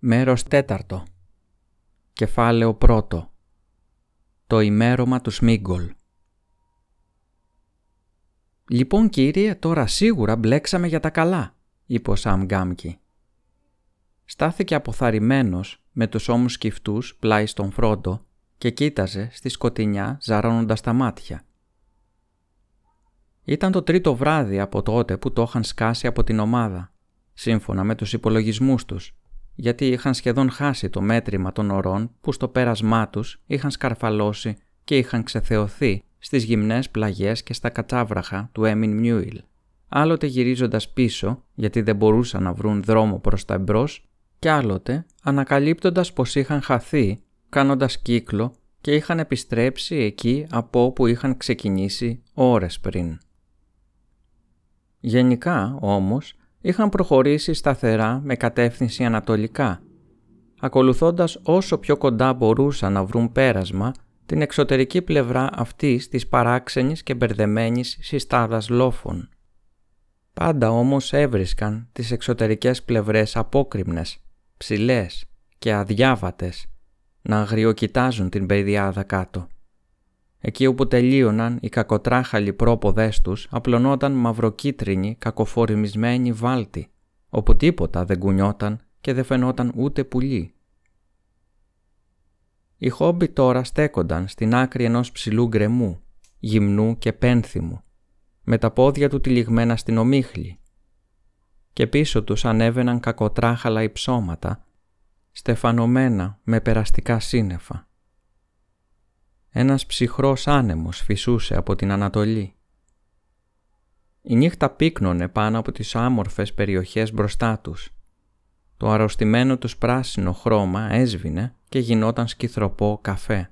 Μέρος τέταρτο. Κεφάλαιο πρώτο. Το ημέρωμα του Σμίγκολ. «Λοιπόν κύριε, τώρα σίγουρα μπλέξαμε για τα καλά», είπε ο Σαμ Γκάμκι. Στάθηκε αποθαρρυμένος με τους ώμους σκυφτούς πλάι στον φρόντο και κοίταζε στη σκοτεινιά ζαρώνοντας τα μάτια. Ήταν το τρίτο βράδυ από τότε που το είχαν σκάσει από την ομάδα, σύμφωνα με τους υπολογισμούς τους γιατί είχαν σχεδόν χάσει το μέτρημα των ωρών που στο πέρασμά τους είχαν σκαρφαλώσει και είχαν ξεθεωθεί στις γυμνές πλαγιές και στα κατσάβραχα του Έμιν Μιούιλ, άλλοτε γυρίζοντας πίσω γιατί δεν μπορούσαν να βρουν δρόμο προς τα εμπρός και άλλοτε ανακαλύπτοντας πως είχαν χαθεί κάνοντας κύκλο και είχαν επιστρέψει εκεί από όπου είχαν ξεκινήσει ώρες πριν. Γενικά, όμως, είχαν προχωρήσει σταθερά με κατεύθυνση ανατολικά, ακολουθώντας όσο πιο κοντά μπορούσαν να βρουν πέρασμα την εξωτερική πλευρά αυτής της παράξενης και μπερδεμένης συστάδας λόφων. Πάντα όμως έβρισκαν τις εξωτερικές πλευρές απόκριμνες, ψηλές και αδιάβατες, να αγριοκοιτάζουν την παιδιάδα κάτω. Εκεί όπου τελείωναν οι κακοτράχαλοι πρόποδές τους απλωνόταν μαυροκίτρινη κακοφορμισμένη βάλτη, όπου τίποτα δεν κουνιόταν και δεν φαινόταν ούτε πουλί. Οι χόμπι τώρα στέκονταν στην άκρη ενός ψηλού γκρεμού, γυμνού και πένθυμου, με τα πόδια του τυλιγμένα στην ομίχλη και πίσω τους ανέβαιναν κακοτράχαλα υψώματα, στεφανωμένα με περαστικά σύννεφα. Ένας ψυχρός άνεμος φυσούσε από την Ανατολή. Η νύχτα πύκνωνε πάνω από τις άμορφες περιοχές μπροστά τους. Το αρρωστημένο τους πράσινο χρώμα έσβηνε και γινόταν σκυθροπό καφέ.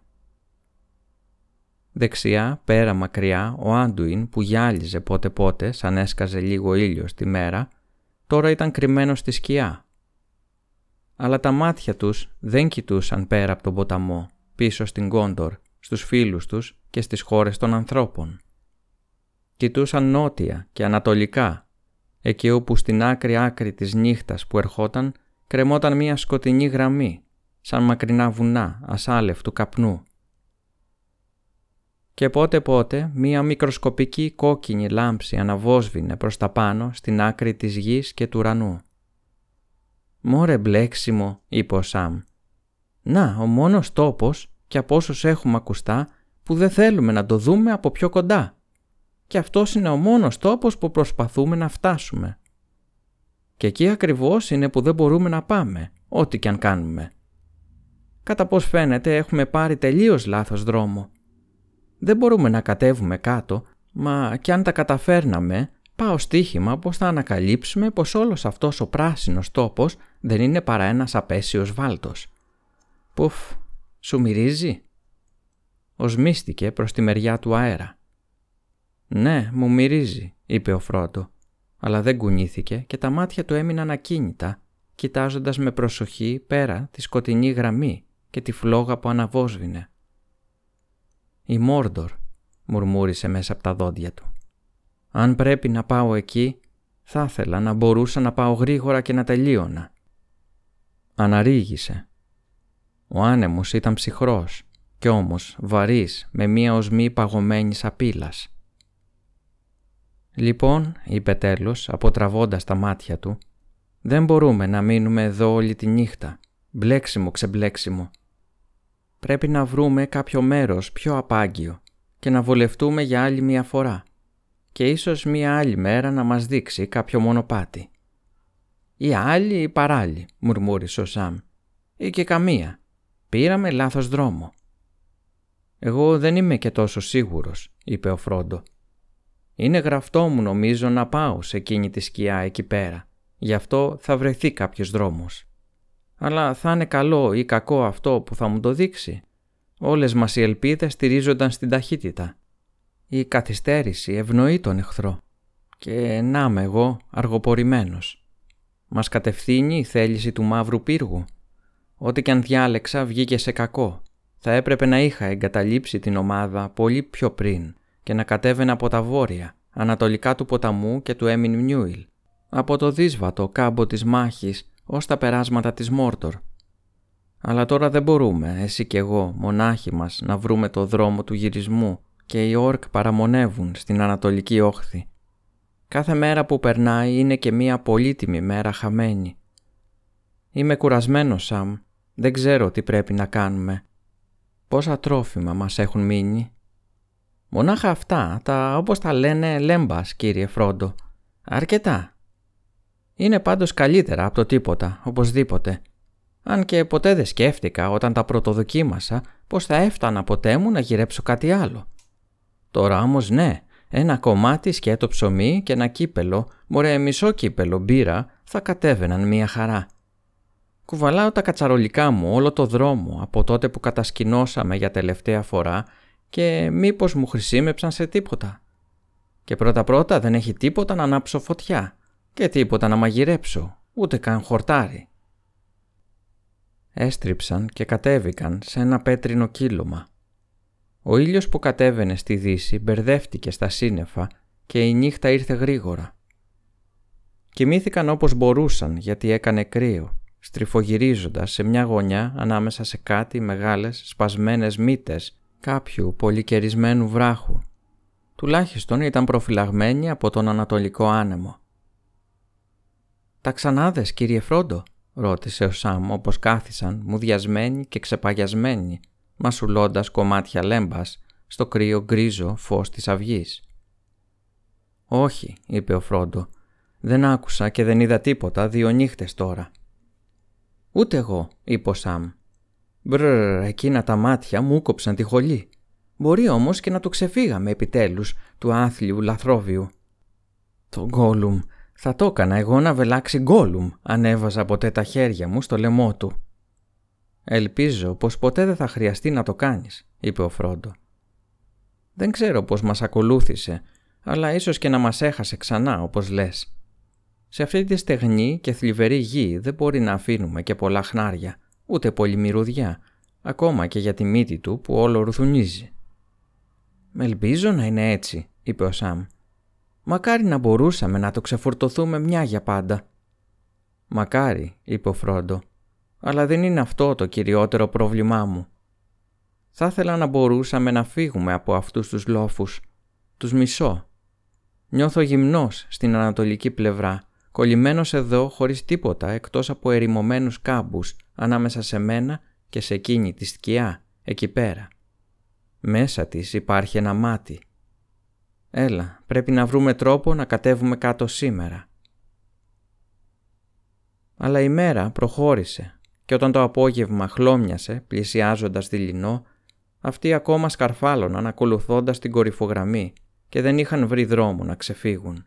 Δεξιά, πέρα μακριά, ο Άντουιν που γυάλιζε πότε πότε σαν έσκαζε λίγο ήλιο τη μέρα, τώρα ήταν κρυμμένος στη σκιά. Αλλά τα μάτια τους δεν κοιτούσαν πέρα από τον ποταμό, πίσω στην Κόντορ, στους φίλους τους και στις χώρες των ανθρώπων. Κοιτούσαν νότια και ανατολικά, εκεί όπου στην άκρη άκρη της νύχτας που ερχόταν κρεμόταν μία σκοτεινή γραμμή, σαν μακρινά βουνά ασάλευτου καπνού. Και πότε πότε μία μικροσκοπική κόκκινη λάμψη αναβόσβηνε προς τα πάνω στην άκρη της γης και του ουρανού. «Μόρε μπλέξιμο», είπε ο Σαμ. «Να, ο μόνος τόπος και από όσους έχουμε ακουστά που δεν θέλουμε να το δούμε από πιο κοντά. Και αυτός είναι ο μόνος τόπος που προσπαθούμε να φτάσουμε. Και εκεί ακριβώς είναι που δεν μπορούμε να πάμε, ό,τι και αν κάνουμε. Κατά πώς φαίνεται έχουμε πάρει τελείως λάθος δρόμο. Δεν μπορούμε να κατέβουμε κάτω, μα κι αν τα καταφέρναμε, πάω στοίχημα πως θα ανακαλύψουμε πως όλος αυτός ο πράσινος τόπος δεν είναι παρά ένας απέσιος βάλτος. Πουφ, σου μυρίζει; Οσμίστηκε προς τη μεριά του αέρα. «Ναι, μου μυρίζει», είπε ο Φρόντο, αλλά δεν κουνήθηκε και τα μάτια του έμειναν ακίνητα, κοιτάζοντας με προσοχή πέρα τη σκοτεινή γραμμή και τη φλόγα που αναβόσβηνε. «Η Μόρντορ», μουρμούρισε μέσα από τα δόντια του. «Αν πρέπει να πάω εκεί, θα ήθελα να μπορούσα να πάω γρήγορα και να τελείωνα». Αναρίγησε ο άνεμος ήταν ψυχρός και όμως βαρύς με μία οσμή παγωμένης σαπίλας. «Λοιπόν», είπε τέλος, αποτραβώντας τα μάτια του, «δεν μπορούμε να μείνουμε εδώ όλη τη νύχτα. Μπλέξιμο ξεμπλέξιμο. Πρέπει να βρούμε κάποιο μέρος πιο απάγγιο και να βολευτούμε για άλλη μία φορά και ίσως μία άλλη μέρα να μας δείξει κάποιο μονοπάτι». «Ή άλλη ή παράλληλη», μουρμούρισε ο Σαμ. «Ή και καμία. Πήραμε λάθος δρόμο. «Εγώ δεν είμαι και τόσο σίγουρος», είπε ο Φρόντο. «Είναι γραφτό μου νομίζω να πάω σε εκείνη τη σκιά εκεί πέρα. Γι' αυτό θα βρεθεί κάποιος δρόμος. Αλλά θα είναι καλό ή κακό αυτό που θα μου το δείξει. Όλες μας οι ελπίδες στηρίζονταν στην ταχύτητα. Η καθυστέρηση ευνοεί τον εχθρό. Και να με εγώ αργοπορημένος. Μας κατευθύνει η θέληση του μαύρου πύργου. Ό,τι και αν διάλεξα βγήκε σε κακό. Θα έπρεπε να είχα εγκαταλείψει την ομάδα πολύ πιο πριν και να κατέβαινα από τα βόρεια, ανατολικά του ποταμού και του Έμιν Νιούιλ, από το δύσβατο κάμπο της μάχης ως τα περάσματα της Μόρτορ. Αλλά τώρα δεν μπορούμε, εσύ και εγώ, μονάχοι μας, να βρούμε το δρόμο του γυρισμού και οι όρκ παραμονεύουν στην Ανατολική Όχθη. Κάθε μέρα που περνάει είναι και μία πολύτιμη μέρα χαμένη. Είμαι κουρασμένος, Σαμ. Δεν ξέρω τι πρέπει να κάνουμε. Πόσα τρόφιμα μας έχουν μείνει. Μονάχα αυτά, τα όπως τα λένε λέμπας, κύριε Φρόντο. Αρκετά. Είναι πάντως καλύτερα από το τίποτα, οπωσδήποτε. Αν και ποτέ δεν σκέφτηκα όταν τα πρωτοδοκίμασα πως θα έφτανα ποτέ μου να γυρέψω κάτι άλλο. Τώρα όμως ναι, ένα κομμάτι σκέτο ψωμί και ένα κύπελο, μωρέ μισό κύπελο μπύρα, θα κατέβαιναν μία χαρά. Κουβαλάω τα κατσαρολικά μου όλο το δρόμο από τότε που κατασκηνώσαμε για τελευταία φορά και μήπως μου χρησιμεύσαν σε τίποτα. Και πρώτα-πρώτα δεν έχει τίποτα να ανάψω φωτιά και τίποτα να μαγειρέψω, ούτε καν χορτάρι. Έστριψαν και κατέβηκαν σε ένα πέτρινο κύλωμα. Ο ήλιος που κατέβαινε στη δύση μπερδεύτηκε στα σύννεφα και η νύχτα ήρθε γρήγορα. Κοιμήθηκαν όπως μπορούσαν γιατί έκανε κρύο, στριφογυρίζοντας σε μια γωνιά ανάμεσα σε κάτι μεγάλες σπασμένες μύτες κάποιου πολυκαιρισμένου βράχου. Τουλάχιστον ήταν προφυλαγμένοι από τον Ανατολικό Άνεμο. «Τα ξανάδες, κύριε Φρόντο», ρώτησε ο Σάμ όπως κάθισαν, μουδιασμένοι και ξεπαγιασμένοι, μασουλώντας κομμάτια λέμπας στο κρύο γκρίζο φως της αυγής. «Όχι», είπε ο Φρόντο, «δεν άκουσα και δεν είδα τίποτα δύο νύχτες τώρα». «Ούτε εγώ», είπε ο Σάμ. «Μπρρρ, εκείνα τα μάτια μου κόψαν τη χολή. Μπορεί όμως και να το ξεφύγαμε επιτέλους του άθλιου λαθρόβιου». «Το γκόλουμ, θα το έκανα εγώ να βελάξει γκόλουμ αν έβαζα ποτέ τα χέρια μου στο λαιμό του. «Ελπίζω πως ποτέ δεν θα χρειαστεί να το κάνεις», είπε ο Φρόντο. «Δεν ξέρω πως μας ακολούθησε, αλλά ίσως και να μας έχασε ξανά, όπως λες. Σε αυτή τη στεγνή και θλιβερή γη δεν μπορεί να αφήνουμε και πολλά χνάρια, ούτε πολύ μυρουδιά, ακόμα και για τη μύτη του που όλο ρουθουνίζει». «Ελπίζω να είναι έτσι», είπε ο Σαμ. Μακάρι να μπορούσαμε να το ξεφορτωθούμε μια για πάντα. Μακάρι, είπε ο Φρόντο, αλλά δεν είναι αυτό το κυριότερο πρόβλημά μου. Θα ήθελα να μπορούσαμε να φύγουμε από αυτούς τους λόφους. Τους μισώ. Νιώθω γυμνός στην ανατολική πλευρά, κολλημένος εδώ χωρίς τίποτα εκτός από ερημωμένους κάμπους ανάμεσα σε μένα και σε εκείνη τη σκιά, εκεί πέρα. Μέσα της υπάρχει ένα μάτι. Έλα, πρέπει να βρούμε τρόπο να κατέβουμε κάτω σήμερα. Αλλά η μέρα προχώρησε και όταν το απόγευμα χλώμιασε πλησιάζοντας τη λινό, αυτοί ακόμα σκαρφάλωναν ακολουθώντας την κορυφογραμμή και δεν είχαν βρει δρόμο να ξεφύγουν.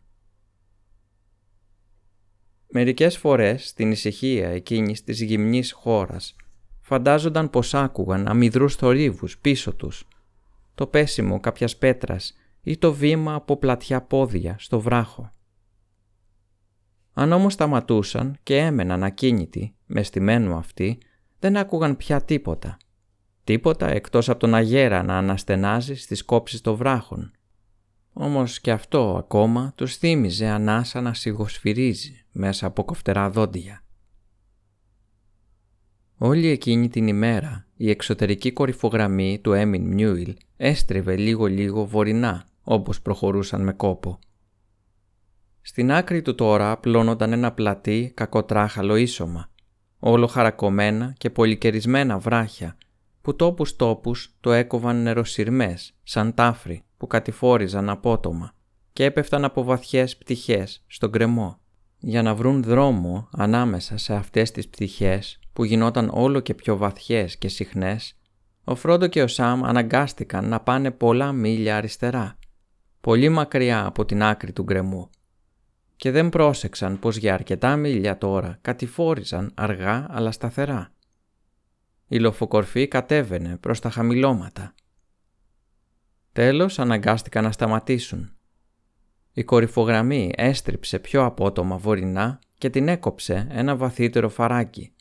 Μερικές φορές στην ησυχία εκείνης της γυμνής χώρας φαντάζονταν πως άκουγαν αμυδρούς θορύβους πίσω τους, το πέσιμο κάποιας πέτρας ή το βήμα από πλατιά πόδια στο βράχο. Αν όμως σταματούσαν και έμεναν ακίνητοι, μες στημένου αυτοί, δεν άκουγαν πια τίποτα. Τίποτα εκτός από τον αγέρα να αναστενάζει στις κόψεις των βράχων. Όμως και αυτό ακόμα τους θύμιζε ανάσα να σιγοσφυρίζει μέσα από κοφτερά δόντια. Όλη εκείνη την ημέρα η εξωτερική κορυφογραμμή του Έμιν Μιούιλ έστριβε λίγο-λίγο βορεινά όπως προχωρούσαν με κόπο. Στην άκρη του τώρα απλώνονταν ένα πλατή κακοτράχαλο ίσωμα, όλο χαρακωμένα και πολυκαιρισμένα βράχια, που τόπους τόπους το έκοβαν νεροσυρμές, σαν τάφροι που κατηφόριζαν απότομα και έπεφταν από βαθιές πτυχές στον κρεμό, για να βρουν δρόμο ανάμεσα σε αυτές τις πτυχές που γινόταν όλο και πιο βαθιές και συχνές, ο Φρόντο και ο Σάμ αναγκάστηκαν να πάνε πολλά μίλια αριστερά πολύ μακριά από την άκρη του γκρεμού και δεν πρόσεξαν πως για αρκετά μίλια τώρα κατηφόριζαν αργά αλλά σταθερά. Η λοφοκορφή κατέβαινε προς τα χαμηλώματα. Τέλος αναγκάστηκαν να σταματήσουν. Η κορυφογραμμή έστριψε πιο απότομα βορεινά και την έκοψε ένα βαθύτερο φαράκι.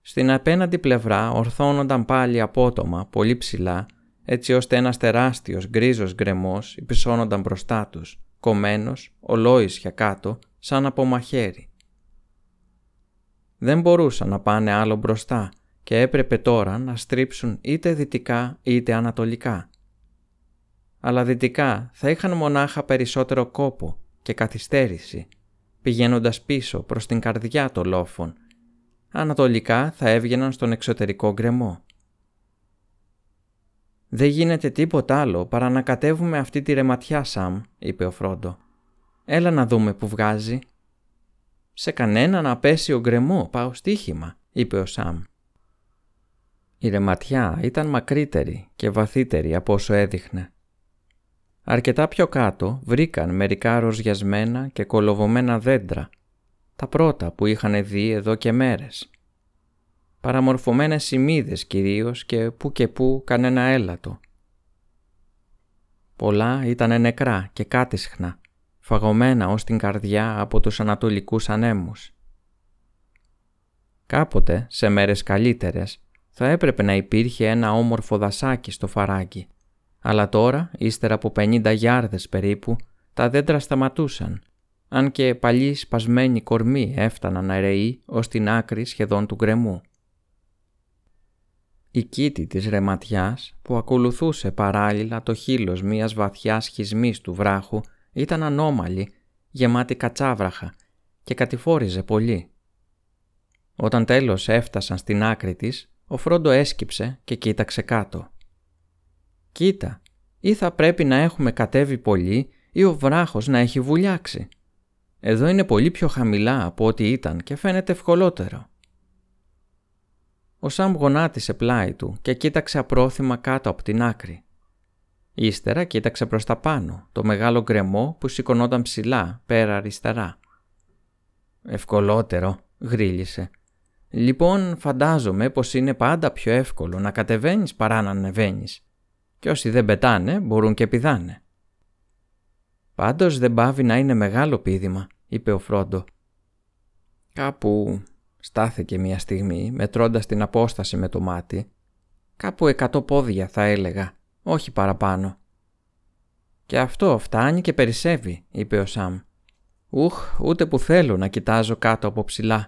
Στην απέναντι πλευρά ορθώνονταν πάλι απότομα πολύ ψηλά έτσι ώστε ένας τεράστιος γκρίζος γκρεμός υψώνονταν μπροστά τους, κομμένος, ολόισια κάτω, σαν από μαχαίρι. δεν μπορούσαν να πάνε άλλο μπροστά και έπρεπε τώρα να στρίψουν είτε δυτικά είτε ανατολικά. Αλλά δυτικά θα είχαν μονάχα περισσότερο κόπο και καθυστέρηση, πηγαίνοντας πίσω προς την καρδιά των λόφων. Ανατολικά θα έβγαιναν στον εξωτερικό γκρεμό. «Δεν γίνεται τίποτα άλλο παρά να κατέβουμε αυτή τη ρεματιά, Σαμ», είπε ο Φρόντο. «Έλα να δούμε που βγάζει». «Σε κανέναν απέσιο γκρεμό πάω στοίχημα», είπε ο Σαμ. Η ρεματιά ήταν μακρύτερη και βαθύτερη από όσο έδειχνε. Αρκετά πιο κάτω βρήκαν μερικά ροζιασμένα και κολοβωμένα δέντρα, τα πρώτα που είχαν δει εδώ και μέρες. Παραμορφωμένες σημείδες κυρίως και που και που κανένα έλατο. Πολλά ήταν νεκρά και κάτισχνα, φαγωμένα ως την καρδιά από τους ανατολικούς ανέμους. Κάποτε, σε μέρες καλύτερες, θα έπρεπε να υπήρχε ένα όμορφο δασάκι στο φαράκι, αλλά τώρα, ύστερα από 50 γιάρδες περίπου, τα δέντρα σταματούσαν, αν και παλιοί σπασμένοι κορμοί έφταναν αραιοί ως την άκρη σχεδόν του γκρεμού. Η κήτη της ρεματιάς που ακολουθούσε παράλληλα το χείλος μιας βαθιάς σχισμής του βράχου ήταν ανώμαλη, γεμάτη κατσάβραχα και κατηφόριζε πολύ. Όταν τέλος έφτασαν στην άκρη της, ο Φρόντο έσκυψε και κοίταξε κάτω. «Κοίτα, ή θα πρέπει να έχουμε κατέβει πολύ ή ο βράχος να έχει βουλιάξει. Εδώ είναι πολύ πιο χαμηλά από ό,τι ήταν και φαίνεται ευκολότερο». Ο Σαμ γονάτισε πλάι του και κοίταξε απρόθυμα κάτω από την άκρη. Ύστερα κοίταξε προς τα πάνω, το μεγάλο γκρεμό που σηκωνόταν ψηλά, πέρα αριστερά. «Ευκολότερο», γρίλησε. «Λοιπόν, φαντάζομαι πως είναι πάντα πιο εύκολο να κατεβαίνεις παρά να ανεβαίνεις. Και όσοι δεν πετάνε, μπορούν και πηδάνε». «Πάντως δεν πάβει να είναι μεγάλο πίδημα», είπε ο Φρόντο. Κάπου στάθηκε μια στιγμή, μετρώντας την απόσταση με το μάτι. Κάπου εκατό πόδια θα έλεγα, όχι παραπάνω. «Και αυτό φτάνει και περισσεύει», είπε ο Σαμ. «Ουχ, ούτε που θέλω να κοιτάζω κάτω από ψηλά,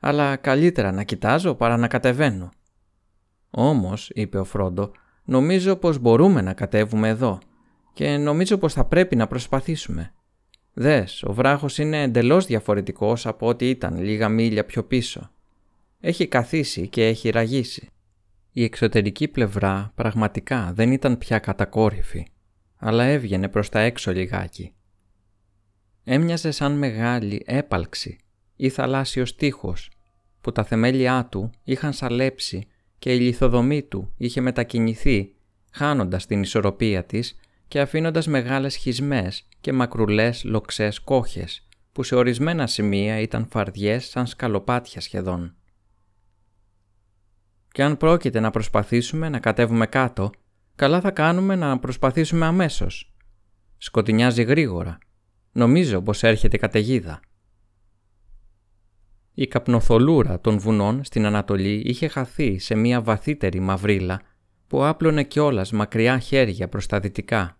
αλλά καλύτερα να κοιτάζω παρά να κατεβαίνω». «Όμως», είπε ο Φρόντο, «νομίζω πως μπορούμε να κατέβουμε εδώ και νομίζω πως θα πρέπει να προσπαθήσουμε. Δες, ο βράχος είναι εντελώς διαφορετικός από ό,τι ήταν λίγα μίλια πιο πίσω. Έχει καθίσει και έχει ραγίσει. Η εξωτερική πλευρά πραγματικά δεν ήταν πια κατακόρυφη, αλλά έβγαινε προς τα έξω λιγάκι. Έμοιαζε σαν μεγάλη έπαλξη ή θαλάσσιος τείχος, που τα θεμέλια του είχαν σαλέψει και η λιθοδομή του είχε μετακινηθεί, χάνοντας την ισορροπία της και αφήνοντας μεγάλες χισμές και μακρουλές λοξές κόχες, που σε ορισμένα σημεία ήταν φαρδιές σαν σκαλοπάτια σχεδόν. Και αν πρόκειται να προσπαθήσουμε να κατέβουμε κάτω, καλά θα κάνουμε να προσπαθήσουμε αμέσως. Σκοτεινιάζει γρήγορα. Νομίζω πως έρχεται καταιγίδα. Η καπνοθολούρα των βουνών στην Ανατολή είχε χαθεί σε μια βαθύτερη μαυρίλα που άπλωνε κιόλας μακριά χέρια προς τα δυτικά.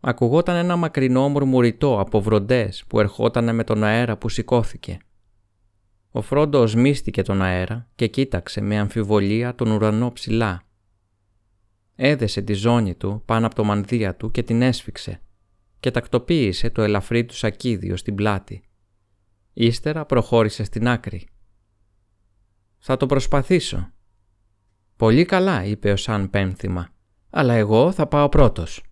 Ακουγόταν ένα μακρινό μουρμουριτό από βροντές που ερχόταν με τον αέρα που σηκώθηκε. Ο Φρόντος οσμίστηκε τον αέρα και κοίταξε με αμφιβολία τον ουρανό ψηλά. Έδεσε τη ζώνη του πάνω από το μανδύα του και την έσφιξε και τακτοποίησε το ελαφρύ του σακίδιο στην πλάτη. Ύστερα προχώρησε στην άκρη. «Θα το προσπαθήσω». «Πολύ καλά», είπε ο Σαν πένθυμα, «αλλά εγώ θα πάω πρώτος».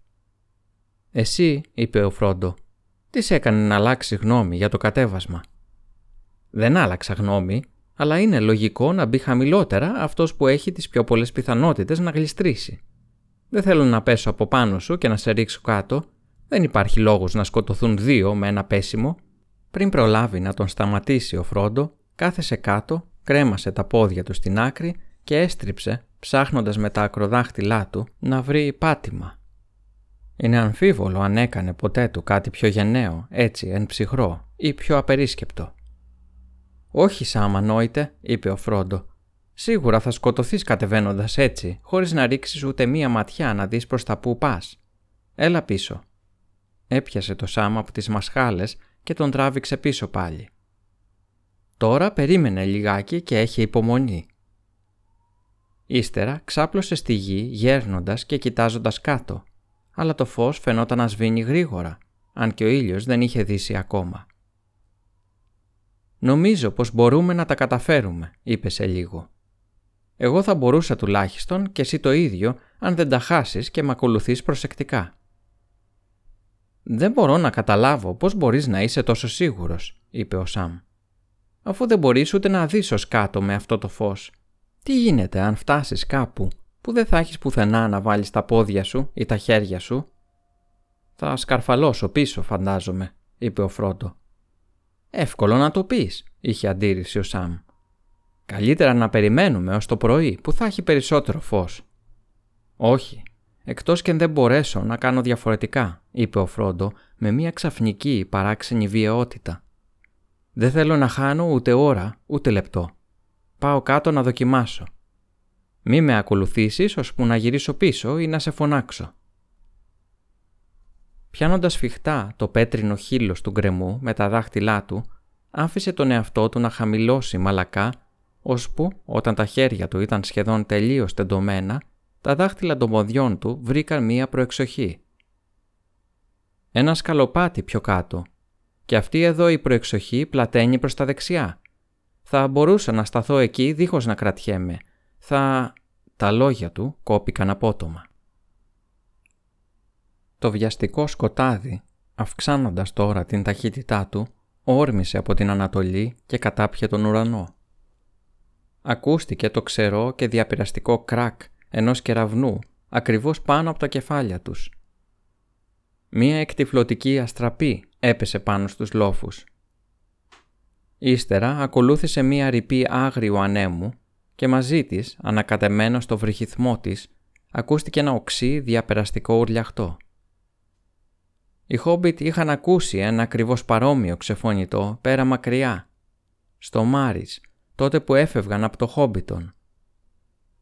«Εσύ», είπε ο Φρόντο, «τις σε έκανε να αλλάξει γνώμη για το κατέβασμα». Δεν άλλαξα γνώμη, αλλά είναι λογικό να μπει χαμηλότερα αυτός που έχει τις πιο πολλές πιθανότητες να γλιστρήσει. Δεν θέλω να πέσω από πάνω σου και να σε ρίξω κάτω. Δεν υπάρχει λόγος να σκοτωθούν δύο με ένα πέσιμο. Πριν προλάβει να τον σταματήσει ο Φρόντο, κάθεσε κάτω, κρέμασε τα πόδια του στην άκρη και έστριψε, ψάχνοντας με τα ακροδάχτυλά του, να βρει πάτημα. Είναι αμφίβολο αν έκανε ποτέ του κάτι πιο γενναίο, έτσι εν ψυχρό ή πιο απερίσκεπτο. «Όχι, Σάμα, ανόητε», είπε ο Φρόντο. «Σίγουρα θα σκοτωθείς κατεβαίνοντας έτσι, χωρίς να ρίξεις ούτε μία ματιά να δεις προς τα που πας. Έλα πίσω». Έπιασε το Σάμα από τις μασχάλες και τον τράβηξε πίσω πάλι. Τώρα περίμενε λιγάκι και έχει υπομονή. Ύστερα ξάπλωσε στη γη γέρνοντας και κοιτάζοντας κάτω, αλλά το φως φαινόταν να σβήνει γρήγορα, αν και ο ήλιος δεν είχε δύσει ακόμα. «Νομίζω πως μπορούμε να τα καταφέρουμε», είπε σε λίγο. «Εγώ θα μπορούσα τουλάχιστον και εσύ το ίδιο αν δεν τα χάσεις και με ακολουθείς προσεκτικά». «Δεν μπορώ να καταλάβω πώς μπορείς να είσαι τόσο σίγουρος», είπε ο Σαμ. «Αφού δεν μπορείς ούτε να δεις ως κάτω με αυτό το φως. Τι γίνεται αν φτάσεις κάπου που δεν θα έχεις πουθενά να βάλεις τα πόδια σου ή τα χέρια σου». «Θα σκαρφαλώσω πίσω φαντάζομαι», είπε ο Φρόντο. «Εύκολο να το πεις», είχε αντίρρηση ο Σαμ. «Καλύτερα να περιμένουμε ως το πρωί που θα έχει περισσότερο φως». «Όχι, εκτός και δεν μπορέσω να κάνω διαφορετικά», είπε ο Φρόντο με μια ξαφνική παράξενη βιαιότητα. «Δεν θέλω να χάνω ούτε ώρα ούτε λεπτό. Πάω κάτω να δοκιμάσω. Μη με ακολουθήσεις ώσπου να γυρίσω πίσω ή να σε φωνάξω». Πιάνοντας φιχτά το πέτρινο χείλος του γκρεμού με τα δάχτυλά του, άφησε τον εαυτό του να χαμηλώσει μαλακά, ώσπου όταν τα χέρια του ήταν σχεδόν τελείως τεντωμένα, τα δάχτυλα των ποδιών του βρήκαν μία προεξοχή. Ένα σκαλοπάτι πιο κάτω και αυτή εδώ η προεξοχή πλαταίνει προς τα δεξιά. Θα μπορούσα να σταθώ εκεί δίχως να κρατιέμαι. Θα... Τα λόγια του κόπηκαν απότομα. Το βιαστικό σκοτάδι, αυξάνοντας τώρα την ταχύτητά του, όρμησε από την Ανατολή και κατάπιε τον ουρανό. Ακούστηκε το ξερό και διαπειραστικό κρακ ενός κεραυνού ακριβώς πάνω από τα κεφάλια τους. Μία εκτιφλωτική αστραπή έπεσε πάνω στους λόφους. Ύστερα ακολούθησε μία ρηπή άγριου ανέμου και μαζί της, ανακατεμένο στο βρυχυθμό της, ακούστηκε ένα οξύ διαπεραστικό ουρλιαχτό. Οι Χόμπιτ είχαν ακούσει ένα ακριβώς παρόμοιο ξεφωνητό πέρα μακριά, στο Μάρις, τότε που έφευγαν από το Χόμπιτον.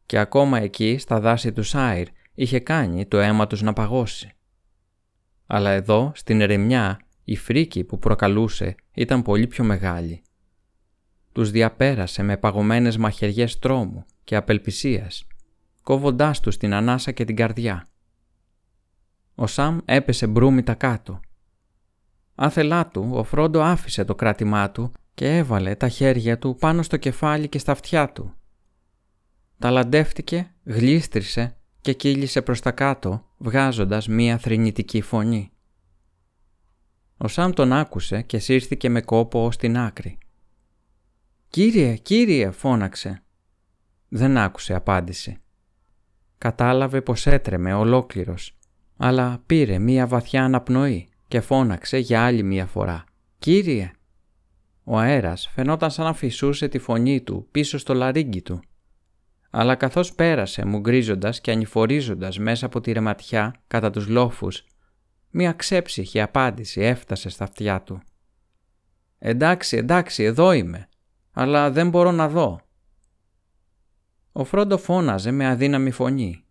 Και ακόμα εκεί, στα δάση του Σάιρ, είχε κάνει το αίμα τους να παγώσει. Αλλά εδώ, στην ερεμιά, η φρίκη που προκαλούσε ήταν πολύ πιο μεγάλη. Τους διαπέρασε με παγωμένες μαχαιριές τρόμου και απελπισίας, κόβοντάς τους την ανάσα και την καρδιά. Ο Σαμ έπεσε μπρούμητα κάτω. Άθελά του, ο Φρόντο άφησε το κράτημά του και έβαλε τα χέρια του πάνω στο κεφάλι και στα αυτιά του. Ταλαντεύτηκε, γλίστρισε και κύλησε προς τα κάτω, βγάζοντας μία θρηνητική φωνή. Ο Σαμ τον άκουσε και σύρθηκε με κόπο ως την άκρη. «Κύριε, κύριε», φώναξε. Δεν άκουσε απάντηση. Κατάλαβε πως έτρεμε ολόκληρος αλλά πήρε μία βαθιά αναπνοή και φώναξε για άλλη μία φορά. «Κύριε!» Ο αέρας φαινόταν σαν να φυσούσε τη φωνή του πίσω στο λαρίγκι του. Αλλά καθώς πέρασε μουγκρίζοντας και ανηφορίζοντας μέσα από τη ρεματιά κατά τους λόφους, μία ξέψυχη απάντηση έφτασε στα αυτιά του. «Εντάξει, εντάξει, εδώ είμαι, αλλά δεν μπορώ να δω». Ο Φρόντο φώναζε με αδύναμη φωνή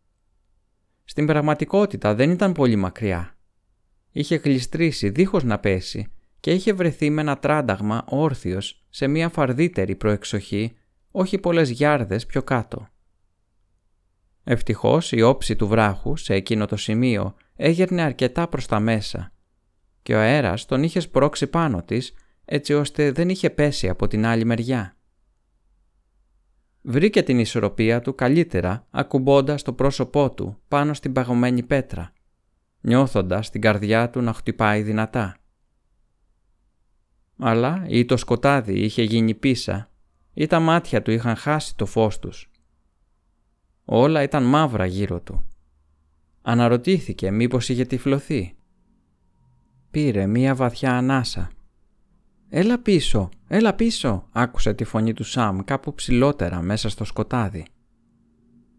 στην πραγματικότητα δεν ήταν πολύ μακριά. Είχε γλιστρήσει δίχως να πέσει και είχε βρεθεί με ένα τράνταγμα όρθιος σε μια φαρδύτερη προεξοχή, όχι πολλές γιάρδες πιο κάτω. Ευτυχώς η όψη του βράχου σε εκείνο το σημείο έγερνε αρκετά προς τα μέσα και ο αέρας τον είχε σπρώξει πάνω της έτσι ώστε δεν είχε πέσει από την άλλη μεριά βρήκε την ισορροπία του καλύτερα ακουμπώντας το πρόσωπό του πάνω στην παγωμένη πέτρα, νιώθοντας την καρδιά του να χτυπάει δυνατά. Αλλά ή το σκοτάδι είχε γίνει πίσα ή τα μάτια του είχαν χάσει το φως τους. Όλα ήταν μαύρα γύρω του. Αναρωτήθηκε μήπως είχε τυφλωθεί. Πήρε μία βαθιά ανάσα «Έλα πίσω, έλα πίσω», άκουσε τη φωνή του Σαμ κάπου ψηλότερα μέσα στο σκοτάδι.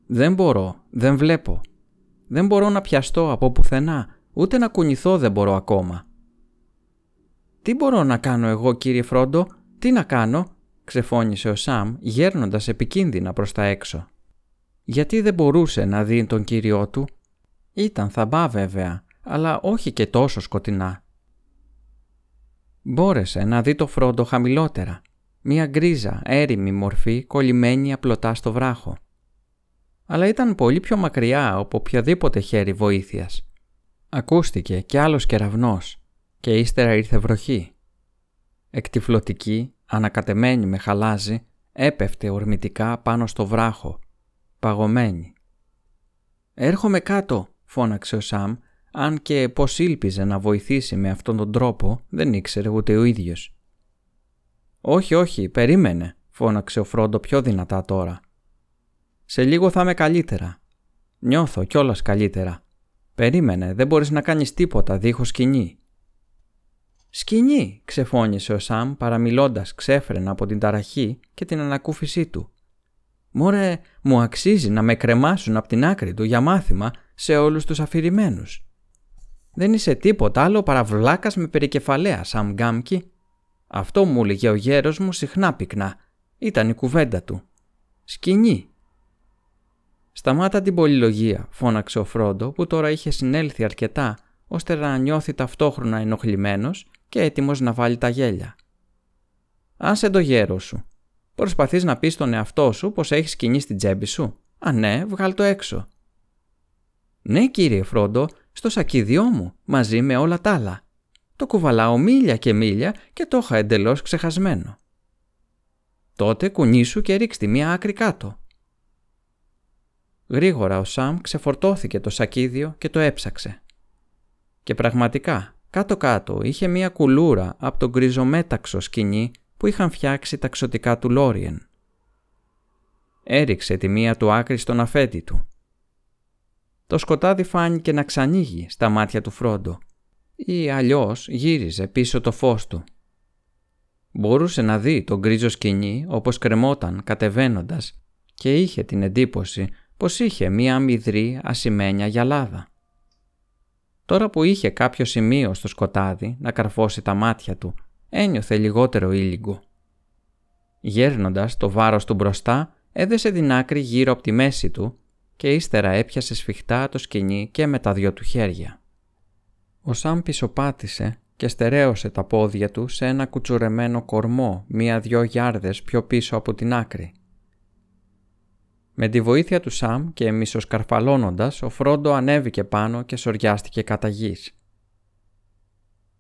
«Δεν μπορώ, δεν βλέπω. Δεν μπορώ να πιαστώ από πουθενά, ούτε να κουνηθώ δεν μπορώ ακόμα». «Τι μπορώ να κάνω εγώ κύριε Φρόντο, τι να κάνω», ξεφώνησε ο Σαμ γέρνοντας επικίνδυνα προς τα έξω. Γιατί δεν μπορούσε να δει τον κύριό του; Ήταν θαμπά βέβαια, αλλά όχι και τόσο σκοτεινά. Μπόρεσε να δει το φρόντο χαμηλότερα, μία γκρίζα, έρημη μορφή κολλημένη απλωτά στο βράχο. Αλλά ήταν πολύ πιο μακριά από οποιοδήποτε χέρι βοήθειας. Ακούστηκε κι άλλος κεραυνός και ύστερα ήρθε βροχή. Εκτιφλωτική, ανακατεμένη με χαλάζι, έπεφτε ορμητικά πάνω στο βράχο, παγωμένη. «Έρχομαι κάτω», φώναξε ο Σαμ, αν και πως ήλπιζε να βοηθήσει με αυτόν τον τρόπο δεν ήξερε ούτε ο ίδιος. «Όχι, όχι, περίμενε», φώναξε ο Φρόντο πιο δυνατά τώρα. «Σε λίγο θα είμαι καλύτερα. Νιώθω κιόλας καλύτερα. Περίμενε, δεν μπορείς να κάνεις τίποτα δίχως σκηνή». «Σκηνή», ξεφώνησε ο Σαμ παραμιλώντας ξέφρενα από την ταραχή και την ανακούφισή του. «Μωρέ, μου αξίζει να με κρεμάσουν από την άκρη του για μάθημα σε όλους τους αφηρημένους. Δεν είσαι τίποτα άλλο παρά βλάκας με περικεφαλαία, Σαμ Γκάμκι. Αυτό μου έλεγε ο γέρος μου συχνά πυκνά. Ήταν η κουβέντα του. Σκηνή. Σταμάτα την πολυλογία, φώναξε ο Φρόντο που τώρα είχε συνέλθει αρκετά ώστε να νιώθει ταυτόχρονα ενοχλημένος και έτοιμος να βάλει τα γέλια. Άσε το γέρο σου. Προσπαθείς να πεις στον εαυτό σου πως έχεις σκηνή στην τσέπη σου. Α ναι, βγάλ το έξω. Ναι κύριε Φρόντο, στο σακίδιό μου, μαζί με όλα τα άλλα. Το κουβαλάω μίλια και μίλια και το είχα εντελώς ξεχασμένο. Τότε κουνήσου και ρίξτε μία άκρη κάτω. Γρήγορα ο Σαμ ξεφορτώθηκε το σακίδιο και το έψαξε. Και πραγματικά, κάτω-κάτω είχε μία κουλούρα από τον γκριζομέταξο σκηνή που είχαν φτιάξει τα ξωτικά του Λόριεν. Έριξε τη μία του άκρη στον αφέτη του το σκοτάδι φάνηκε να ξανοίγει στα μάτια του Φρόντο ή αλλιώς γύριζε πίσω το φως του. Μπορούσε να δει τον γκρίζο σκηνή όπως κρεμόταν κατεβαίνοντας και είχε την εντύπωση πως είχε μία αμυδρή ασημένια γυαλάδα. Τώρα που είχε κάποιο σημείο στο σκοτάδι να καρφώσει τα μάτια του, ένιωθε λιγότερο ήλιγκο. Γέρνοντας το βάρος του μπροστά, έδεσε την άκρη γύρω από τη μέση του και ύστερα έπιασε σφιχτά το σκηνή και με τα δυο του χέρια. Ο Σαμ πισωπάτησε και στερέωσε τα πόδια του σε ένα κουτσουρεμένο κορμό μία-δυο γιάρδες πιο πίσω από την άκρη. Με τη βοήθεια του Σαμ και μισοσκαρφαλώνοντας, ο Φρόντο ανέβηκε πάνω και σοριάστηκε κατά γης.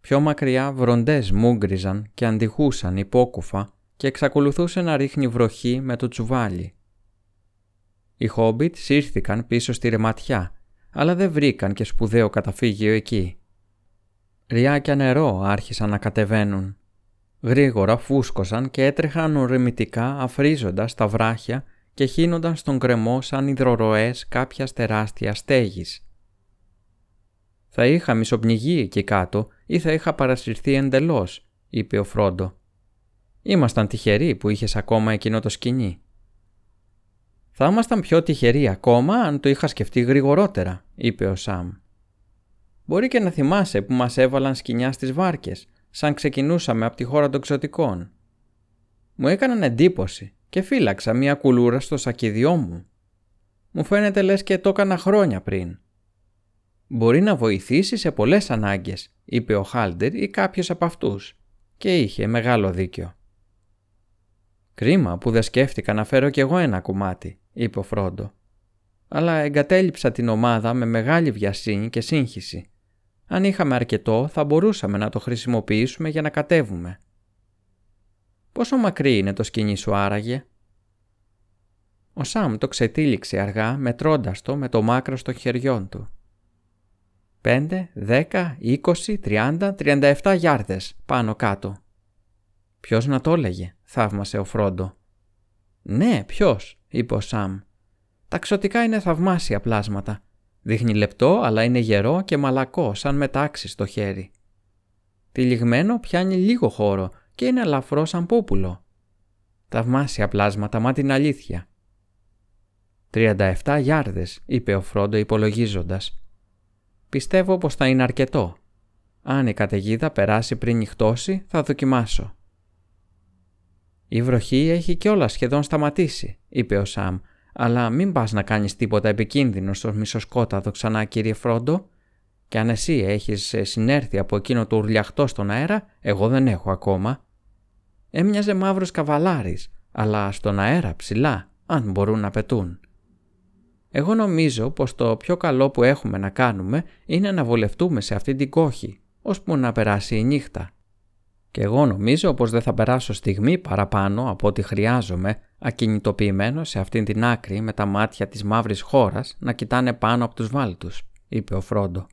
Πιο μακριά βροντές μούγκριζαν και αντιχούσαν υπόκουφα και εξακολουθούσε να ρίχνει βροχή με το τσουβάλι. Οι Χόμπιτ σύρθηκαν πίσω στη ρεματιά, αλλά δεν βρήκαν και σπουδαίο καταφύγιο εκεί. Ριάκια νερό άρχισαν να κατεβαίνουν. Γρήγορα φούσκωσαν και έτρεχαν ορεμητικά αφρίζοντας τα βράχια και χύνονταν στον κρεμό σαν υδροροές κάποιας τεράστιας στέγης. «Θα είχα μισοπνιγεί εκεί κάτω ή θα είχα παρασυρθεί εντελώς», είπε ο Φρόντο. «Ήμασταν τυχεροί που είχες ακόμα εκείνο το σκηνή». «Θα ήμασταν πιο τυχεροί ακόμα αν το είχα σκεφτεί γρηγορότερα», είπε ο Σαμ. «Μπορεί και να θυμάσαι που μας έβαλαν σκηνιά στις βάρκες, σαν ξεκινούσαμε από τη χώρα των ξωτικών. Μου έκαναν εντύπωση και φύλαξα μια κουλούρα στο σακιδιό μου. Μου φαίνεται λες και το έκανα χρόνια πριν. «Μπορεί να βοηθήσει σε πολλές ανάγκες», είπε ο Χάλντερ ή κάποιος από αυτούς και είχε μεγάλο δίκιο. «Κρίμα που δεν σκέφτηκα να φέρω κι εγώ ένα κομμάτι», είπε ο Φρόντο. Αλλά εγκατέλειψα την ομάδα με μεγάλη βιασύνη και σύγχυση. Αν είχαμε αρκετό θα μπορούσαμε να το χρησιμοποιήσουμε για να κατέβουμε. Πόσο μακρύ είναι το σκηνή σου άραγε; Ο Σαμ το ξετύλιξε αργά μετρώντας το με το μάκρο στο χεριών του. Πέντε, δέκα, είκοσι, τριάντα, τριάντα εφτά γιάρδες πάνω κάτω. Ποιος να το έλεγε, θαύμασε ο Φρόντο. Ναι, ποιος, είπε ο Σαμ. Τα ξωτικά είναι θαυμάσια πλάσματα. Δείχνει λεπτό, αλλά είναι γερό και μαλακό, σαν μετάξι στο χέρι. Τυλιγμένο πιάνει λίγο χώρο και είναι ελαφρό σαν πούπουλο. Θαυμάσια πλάσματα, μα την αλήθεια. 37 γιάρδες, είπε ο Φρόντο υπολογίζοντας. Πιστεύω πως θα είναι αρκετό. Αν η καταιγίδα περάσει πριν νυχτώσει, θα δοκιμάσω. «Η βροχή έχει κιόλα σχεδόν σταματήσει», είπε ο Σαμ, «αλλά μην πας να κάνεις τίποτα επικίνδυνο στο μισοσκόταδο ξανά, κύριε Φρόντο. Και αν εσύ έχεις ε, συνέρθει από εκείνο το ουρλιαχτό στον αέρα, εγώ δεν έχω ακόμα». Έμοιαζε μαύρος καβαλάρης, αλλά στον αέρα ψηλά, αν μπορούν να πετούν. Εγώ νομίζω πως το πιο καλό που έχουμε να κάνουμε είναι να βολευτούμε σε αυτή την κόχη, ώσπου να περάσει η νύχτα. Και εγώ νομίζω πως δεν θα περάσω στιγμή παραπάνω από ό,τι χρειάζομαι, ακινητοποιημένο σε αυτήν την άκρη με τα μάτια της μαύρης χώρας να κοιτάνε πάνω από τους βάλτους, είπε ο Φρόντο.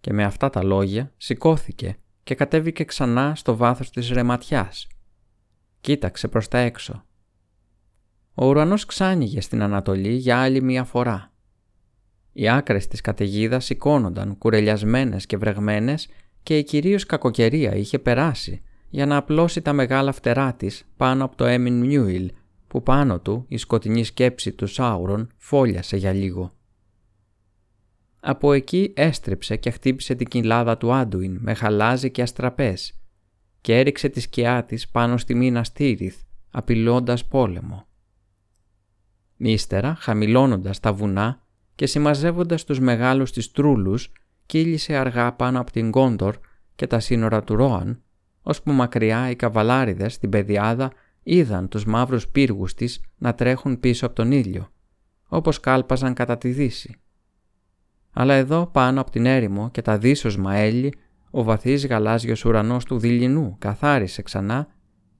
Και με αυτά τα λόγια σηκώθηκε και κατέβηκε ξανά στο βάθος της ρεματιάς. Κοίταξε προς τα έξω. Ο ουρανός ξάνοιγε στην Ανατολή για άλλη μία φορά. Οι άκρες της καταιγίδας σηκώνονταν κουρελιασμένες και βρεγμένες και η κυρίως κακοκαιρία είχε περάσει για να απλώσει τα μεγάλα φτερά της πάνω από το Έμιν Μιούιλ που πάνω του η σκοτεινή σκέψη του Σάουρον φόλιασε για λίγο. Από εκεί έστρεψε και χτύπησε την κοιλάδα του Άντουιν με χαλάζι και αστραπές και έριξε τη σκιά της πάνω στη μήνα Στήριθ, απειλώντας πόλεμο. Ύστερα, χαμηλώνοντας τα βουνά και συμμαζεύοντας τους μεγάλους της τρούλους, κύλησε αργά πάνω από την Κόντορ και τα σύνορα του Ρόαν, ώσπου μακριά οι καβαλάριδες στην πεδιάδα είδαν τους μαύρους πύργους της να τρέχουν πίσω από τον ήλιο, όπως κάλπαζαν κατά τη δύση. Αλλά εδώ πάνω από την έρημο και τα δίσος έλλη, ο βαθύς γαλάζιος ουρανός του δειλινού καθάρισε ξανά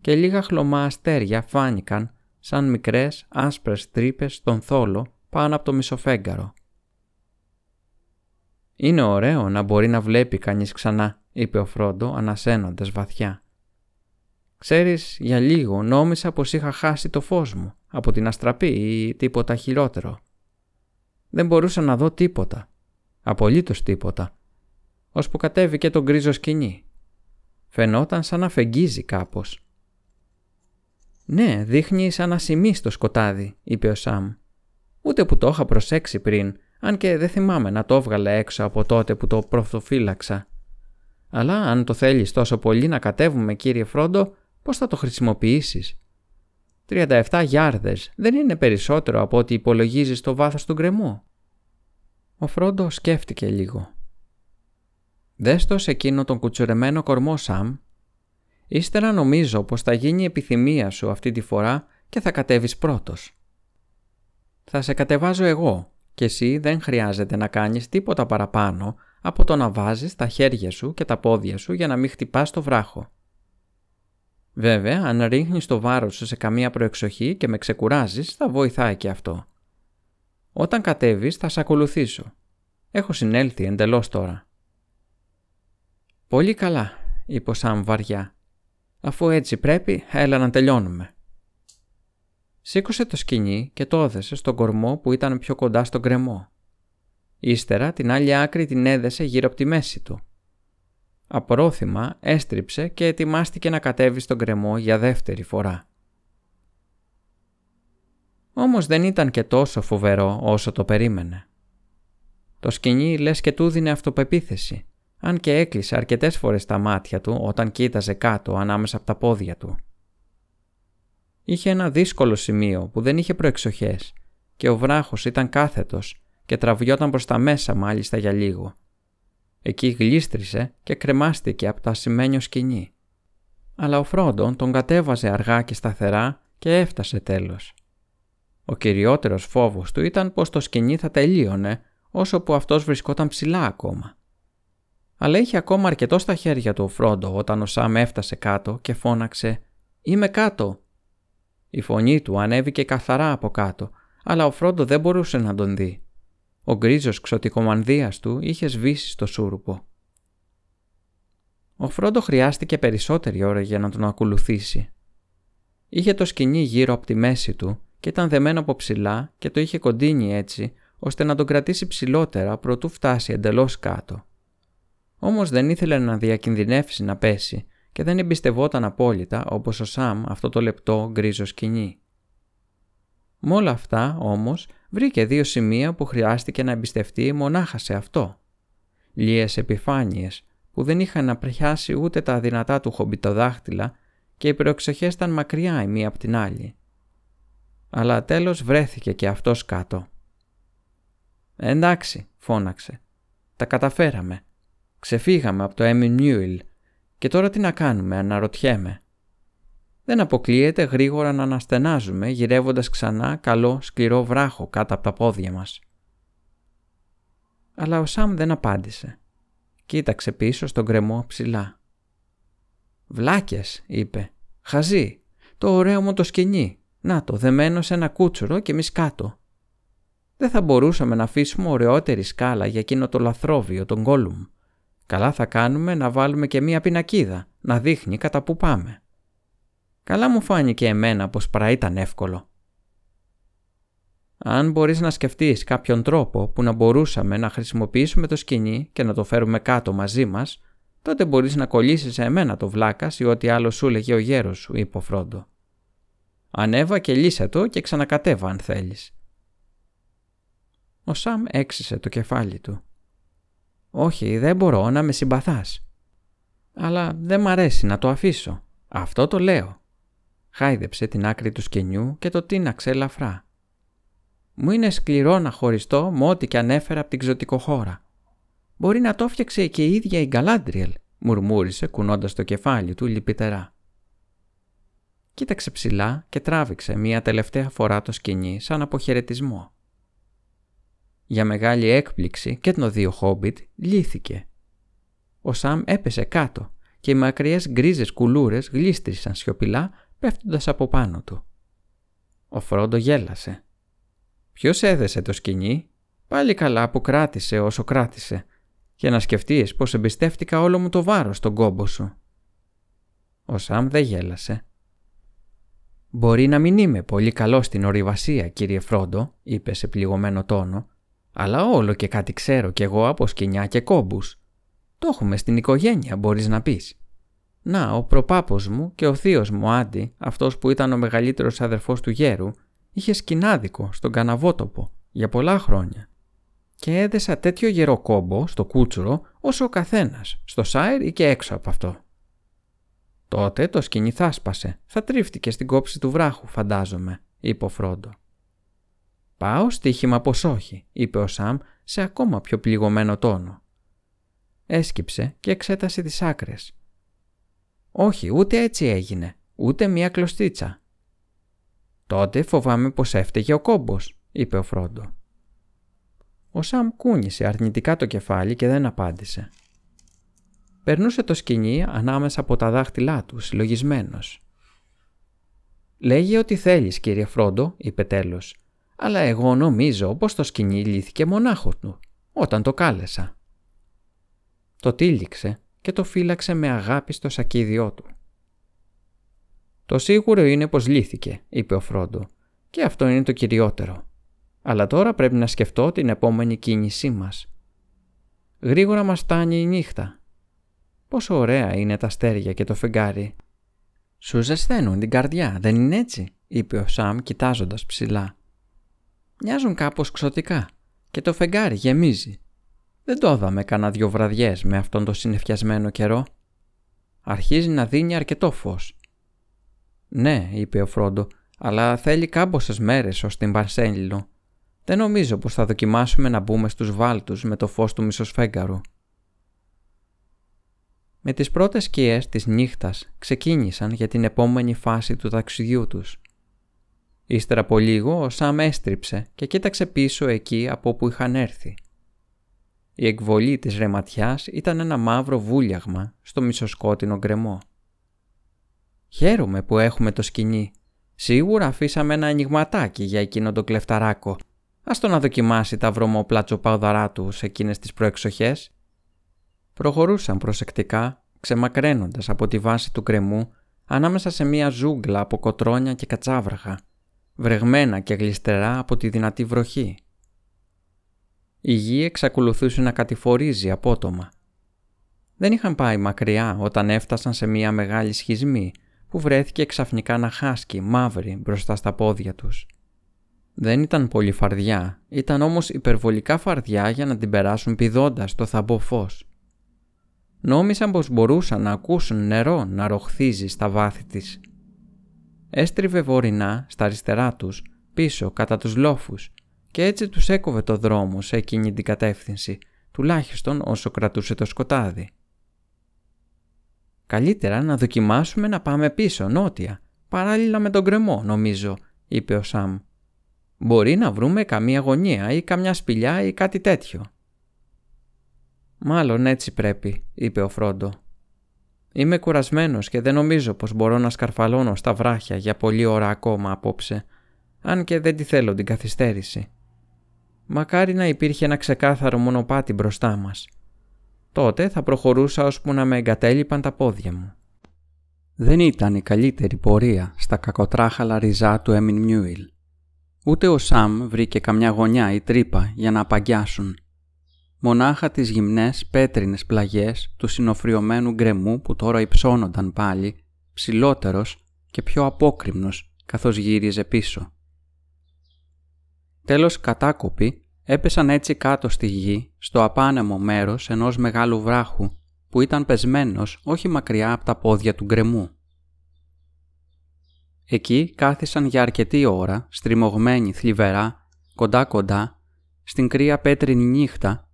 και λίγα χλωμά αστέρια φάνηκαν σαν μικρές άσπρες τρύπες στον θόλο πάνω από το μισοφέγγαρο. «Είναι ωραίο να μπορεί να βλέπει κανείς ξανά», είπε ο Φρόντο ανασένοντας βαθιά. «Ξέρεις, για λίγο νόμισα πως είχα χάσει το φως μου από την αστραπή ή τίποτα χειρότερο. Δεν μπορούσα να δω τίποτα. Απολύτως τίποτα. Ώσπου κατέβηκε το γκρίζο σκηνή. Φαινόταν σαν να φεγγίζει κάπως. «Ναι, δείχνει σαν να σημεί στο σκοτάδι», είπε ο Σαμ. «Ούτε που το είχα προσέξει πριν, αν και δεν θυμάμαι να το έβγαλε έξω από τότε που το προφυλάξα. Αλλά αν το θέλεις τόσο πολύ να κατέβουμε κύριε Φρόντο, πώς θα το χρησιμοποιήσεις; 37 γιάρδες δεν είναι περισσότερο από ό,τι υπολογίζεις το βάθος του γκρεμού. Ο Φρόντο σκέφτηκε λίγο. «Δες το σε εκείνο τον κουτσουρεμένο κορμό, Σαμ. Ύστερα νομίζω πως θα γίνει η επιθυμία σου αυτή τη φορά και θα κατέβεις πρώτος. Θα σε κατεβάζω εγώ και εσύ δεν χρειάζεται να κάνεις τίποτα παραπάνω από το να βάζεις τα χέρια σου και τα πόδια σου για να μην χτυπάς το βράχο. Βέβαια, αν ρίχνεις το βάρος σου σε καμία προεξοχή και με ξεκουράζεις, θα βοηθάει και αυτό. Όταν κατέβεις θα σε ακολουθήσω. Έχω συνέλθει εντελώς τώρα. «Πολύ καλά», είπε ο Σαμ βαριά. «Αφού έτσι πρέπει, έλα να τελειώνουμε». Σήκωσε το σκηνή και το έδεσε στον κορμό που ήταν πιο κοντά στον κρεμό. Ύστερα την άλλη άκρη την έδεσε γύρω από τη μέση του. Απρόθυμα έστριψε και ετοιμάστηκε να κατέβει στον κρεμό για δεύτερη φορά. Όμως δεν ήταν και τόσο φοβερό όσο το περίμενε. Το σκηνή λες και του δίνε αυτοπεποίθηση, αν και έκλεισε αρκετές φορές τα μάτια του όταν κοίταζε κάτω ανάμεσα από τα πόδια του. Είχε ένα δύσκολο σημείο που δεν είχε προεξοχές και ο βράχος ήταν κάθετος και τραβιόταν προς τα μέσα μάλιστα για λίγο. Εκεί γλίστρισε και κρεμάστηκε από το ασημένιο σκηνή. Αλλά ο Φρόντον τον κατέβαζε αργά και σταθερά και έφτασε τέλος. Ο κυριότερος φόβος του ήταν πως το σκηνή θα τελείωνε όσο που αυτός βρισκόταν ψηλά ακόμα. Αλλά είχε ακόμα αρκετό στα χέρια του ο Φρόντο όταν ο Σάμ έφτασε κάτω και φώναξε «Είμαι κάτω». Η φωνή του ανέβηκε καθαρά από κάτω, αλλά ο Φρόντο δεν μπορούσε να τον δει. Ο γκρίζος ξωτικομανδίας του είχε σβήσει στο σούρουπο. Ο Φρόντο χρειάστηκε περισσότερη ώρα για να τον ακολουθήσει. Είχε το σκηνή γύρω από τη μέση του και ήταν δεμένο από ψηλά και το είχε κοντίνει έτσι ώστε να τον κρατήσει ψηλότερα προτού φτάσει εντελώς κάτω. Όμως δεν ήθελε να διακινδυνεύσει να πέσει και δεν εμπιστευόταν απόλυτα όπως ο Σαμ αυτό το λεπτό γκρίζο σκηνή. Με όλα αυτά όμως βρήκε δύο σημεία που χρειάστηκε να εμπιστευτεί μονάχα σε αυτό. Λίες επιφάνειες που δεν είχαν να πρεχιάσει ούτε τα δυνατά του χομπιτοδάχτυλα και οι προεξοχές ήταν μακριά η μία από την άλλη αλλά τέλος βρέθηκε και αυτός κάτω. «Εντάξει», φώναξε. «Τα καταφέραμε. Ξεφύγαμε από το Έμι Νιούιλ Και τώρα τι να κάνουμε, αναρωτιέμαι. Δεν αποκλείεται γρήγορα να αναστενάζουμε γυρεύοντας ξανά καλό σκληρό βράχο κάτω από τα πόδια μας. Αλλά ο Σαμ δεν απάντησε. Κοίταξε πίσω στον κρεμό ψηλά. «Βλάκες», είπε. «Χαζί, το ωραίο μου το σκηνή. Να το, δεμένο σε ένα κούτσουρο και εμείς κάτω. Δεν θα μπορούσαμε να αφήσουμε ωραιότερη σκάλα για εκείνο το λαθρόβιο, τον Γκόλουμ. Καλά θα κάνουμε να βάλουμε και μία πινακίδα, να δείχνει κατά που πάμε. Καλά μου φάνηκε εμένα πως παρά ήταν εύκολο. Αν μπορείς να σκεφτείς κάποιον τρόπο που να μπορούσαμε να χρησιμοποιήσουμε το σκηνή και να το φέρουμε κάτω μαζί μας, τότε μπορείς να κολλήσεις σε εμένα το βλάκας ή ό,τι άλλο σου λέγε ο γέρος σου, είπε ο Φρόντο. Ανέβα και λύσε το και ξανακατέβα αν θέλεις. Ο Σαμ έξισε το κεφάλι του. «Όχι, δεν μπορώ να με συμπαθάς. Αλλά δεν μ' αρέσει να το αφήσω. Αυτό το λέω». Χάιδεψε την άκρη του σκενιού και το τίναξε ελαφρά. «Μου είναι σκληρό να χωριστώ με ό,τι και ανέφερα από την ξωτικοχώρα. Μπορεί να το έφτιαξε και η ίδια η Γκαλάντριελ», μουρμούρισε κουνώντας το κεφάλι του λυπητερά. Κοίταξε ψηλά και τράβηξε μία τελευταία φορά το σκηνή σαν αποχαιρετισμό. Για μεγάλη έκπληξη και το δύο χόμπιτ λύθηκε. Ο Σαμ έπεσε κάτω και οι μακριές γκρίζες κουλούρες γλίστρησαν σιωπηλά πέφτοντας από πάνω του. Ο Φρόντο γέλασε. «Ποιος έδεσε το σκηνή» «Πάλι καλά που κράτησε όσο κράτησε για να σκεφτείς πως εμπιστεύτηκα όλο μου το βάρος στον κόμπο σου». Ο Σαμ δεν γέλασε. «Μπορεί να μην είμαι πολύ καλό στην ορειβασία, κύριε Φρόντο», είπε σε πληγωμένο τόνο, «αλλά όλο και κάτι ξέρω κι εγώ από σκηνιά και κόμπους. Το έχουμε στην οικογένεια, μπορείς να πεις. Να, ο προπάπος μου και ο θείος μου Άντι, αυτός που ήταν ο μεγαλύτερος αδερφός του γέρου, είχε σκηνάδικο στον καναβότοπο για πολλά χρόνια. Και έδεσα τέτοιο γερό κόμπο στο κούτσουρο όσο ο καθένας, στο σάιρ ή και έξω από αυτό. Τότε το σκηνή θα σπασε, θα τρίφτηκε στην κόψη του βράχου, φαντάζομαι, είπε ο Φρόντο. Πάω στοίχημα πως όχι, είπε ο Σαμ σε ακόμα πιο πληγωμένο τόνο. Έσκυψε και εξέτασε τις άκρες. Όχι, ούτε έτσι έγινε, ούτε μία κλωστίτσα. Τότε φοβάμαι πως έφταιγε ο κόμπος, είπε ο Φρόντο. Ο Σαμ κούνησε αρνητικά το κεφάλι και δεν απάντησε. Περνούσε το σκηνή ανάμεσα από τα δάχτυλά του, συλλογισμένος. «Λέγε ό,τι θέλεις, κύριε Φρόντο», είπε τέλος. «Αλλά εγώ νομίζω πως το σκηνή λύθηκε μονάχο του, όταν το κάλεσα». Το τύλιξε και το φύλαξε με αγάπη στο σακίδιό του. «Το σίγουρο είναι πως λύθηκε», είπε ο Φρόντο, «και αυτό είναι το κυριότερο. Αλλά τώρα πρέπει να σκεφτώ την επόμενη κίνησή μας. Γρήγορα μας φτάνει η νύχτα Πόσο ωραία είναι τα αστέρια και το φεγγάρι. Σου ζεσθαίνουν την καρδιά, δεν είναι έτσι, είπε ο Σαμ κοιτάζοντας ψηλά. Μοιάζουν κάπως ξωτικά και το φεγγάρι γεμίζει. Δεν το είδαμε κανένα δυο βραδιές με αυτόν τον συνεφιασμένο καιρό. Αρχίζει να δίνει αρκετό φως. Ναι, είπε ο Φρόντο, αλλά θέλει κάμποσες μέρες ως την Παρσέλινο. Δεν νομίζω πως θα δοκιμάσουμε να μπούμε στους βάλτους με το φως του μισοσφέγγαρου. Με τις πρώτες σκιές της νύχτας ξεκίνησαν για την επόμενη φάση του ταξιδιού τους. Ύστερα από λίγο ο Σαμ έστριψε και κοίταξε πίσω εκεί από όπου είχαν έρθει. Η εκβολή της ρεματιάς ήταν ένα μαύρο βούλιαγμα στο μισοσκότεινο γκρεμό. «Χαίρομαι που έχουμε το σκηνή. Σίγουρα αφήσαμε ένα ανοιγματάκι για εκείνο το κλεφταράκο. Ας το να δοκιμάσει τα βρωμοπλατσοπαουδαρά του σε εκείνες τις προεξοχές», Προχωρούσαν προσεκτικά, ξεμακραίνοντας από τη βάση του κρεμού ανάμεσα σε μία ζούγκλα από κοτρόνια και κατσάβραχα, βρεγμένα και γλιστερά από τη δυνατή βροχή. Η γη εξακολουθούσε να κατηφορίζει απότομα. Δεν είχαν πάει μακριά όταν έφτασαν σε μία μεγάλη σχισμή που βρέθηκε ξαφνικά να χάσκει μαύρη μπροστά στα πόδια τους. Δεν ήταν πολύ φαρδιά, ήταν όμως υπερβολικά φαρδιά για να την περάσουν πηδώντας το θαμπό φως. Νόμισαν πως μπορούσαν να ακούσουν νερό να ροχθίζει στα βάθη της. Έστριβε βορεινά στα αριστερά τους, πίσω κατά τους λόφους και έτσι τους έκοβε το δρόμο σε εκείνη την κατεύθυνση, τουλάχιστον όσο κρατούσε το σκοτάδι. Καλύτερα να δοκιμάσουμε να πάμε πίσω, νότια, παράλληλα με τον κρεμό, νομίζω, είπε ο Σαμ. Μπορεί να βρούμε καμία γωνία ή καμιά σπηλιά ή κάτι τέτοιο. Μάλλον έτσι πρέπει, είπε ο Φρόντο. Είμαι κουρασμένος και δεν νομίζω πως μπορώ να σκαρφαλώνω στα βράχια για πολλή ώρα ακόμα απόψε, αν και δεν τη θέλω την καθυστέρηση. Μακάρι να υπήρχε ένα ξεκάθαρο μονοπάτι μπροστά μας. Τότε θα προχωρούσα ώσπου να με εγκατέλειπαν τα πόδια μου. Δεν ήταν η καλύτερη πορεία στα κακοτράχαλα ριζά του Έμιν Μιούιλ. Ούτε ο Σαμ βρήκε καμιά γωνιά ή τρύπα για να απαγκιάσουν. Μονάχα τις γυμνές πέτρινες πλαγιές του συνοφριωμένου γκρεμού που τώρα υψώνονταν πάλι, ψηλότερος και πιο απόκριμνος καθώς γύριζε πίσω. Τέλος κατάκοποι έπεσαν έτσι κάτω στη γη, στο απάνεμο μέρος ενός μεγάλου βράχου που ήταν πεσμένος όχι μακριά από τα πόδια του γκρεμού. Εκεί κάθισαν για αρκετή ώρα, στριμωγμένοι θλιβερά, κοντά-κοντά, στην κρύα πέτρινη νύχτα,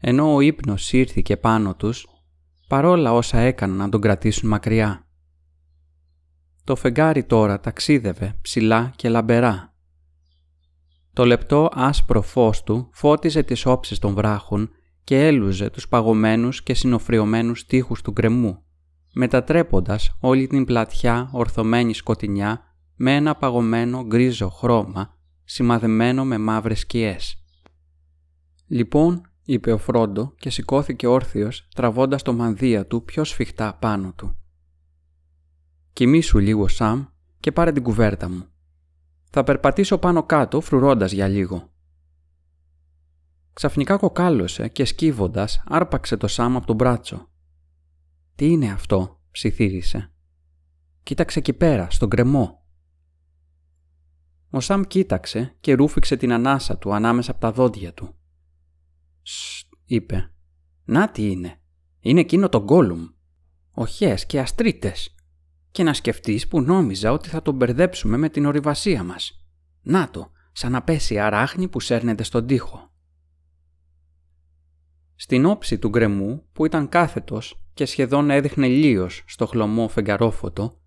ενώ ο ύπνος σύρθηκε πάνω τους, παρόλα όσα έκαναν να τον κρατήσουν μακριά. Το φεγγάρι τώρα ταξίδευε ψηλά και λαμπερά. Το λεπτό άσπρο φως του φώτιζε τις όψεις των βράχων και έλουζε τους παγωμένους και συνοφριωμένους τείχους του γκρεμού, μετατρέποντας όλη την πλατιά ορθωμένη σκοτεινιά με ένα παγωμένο γκρίζο χρώμα σημαδεμένο με μαύρες σκιές. «Λοιπόν», είπε ο Φρόντο και σηκώθηκε όρθιος τραβώντας το μανδύα του πιο σφιχτά πάνω του. «Κοιμήσου λίγο, Σαμ, και πάρε την κουβέρτα μου. Θα περπατήσω πάνω κάτω φρουρώντας για λίγο». Ξαφνικά κοκάλωσε και σκύβοντας άρπαξε το Σάμ από τον μπράτσο. «Τι είναι αυτό» ψιθύρισε. «Κοίταξε εκεί πέρα, στον κρεμό». Ο Σαμ κοίταξε και ρούφηξε την ανάσα του ανάμεσα από τα δόντια του. «Σστ», είπε. «Να τι είναι. Είναι εκείνο το γκόλουμ. Οχές και αστρίτες. Και να σκεφτείς που νόμιζα ότι θα τον μπερδέψουμε με την ορειβασία μας. Να το, σαν να πέσει αράχνη που σέρνεται στον τοίχο. Στην όψη του γκρεμού, που ήταν κάθετος και σχεδόν έδειχνε λίος στο χλωμό φεγγαρόφωτο,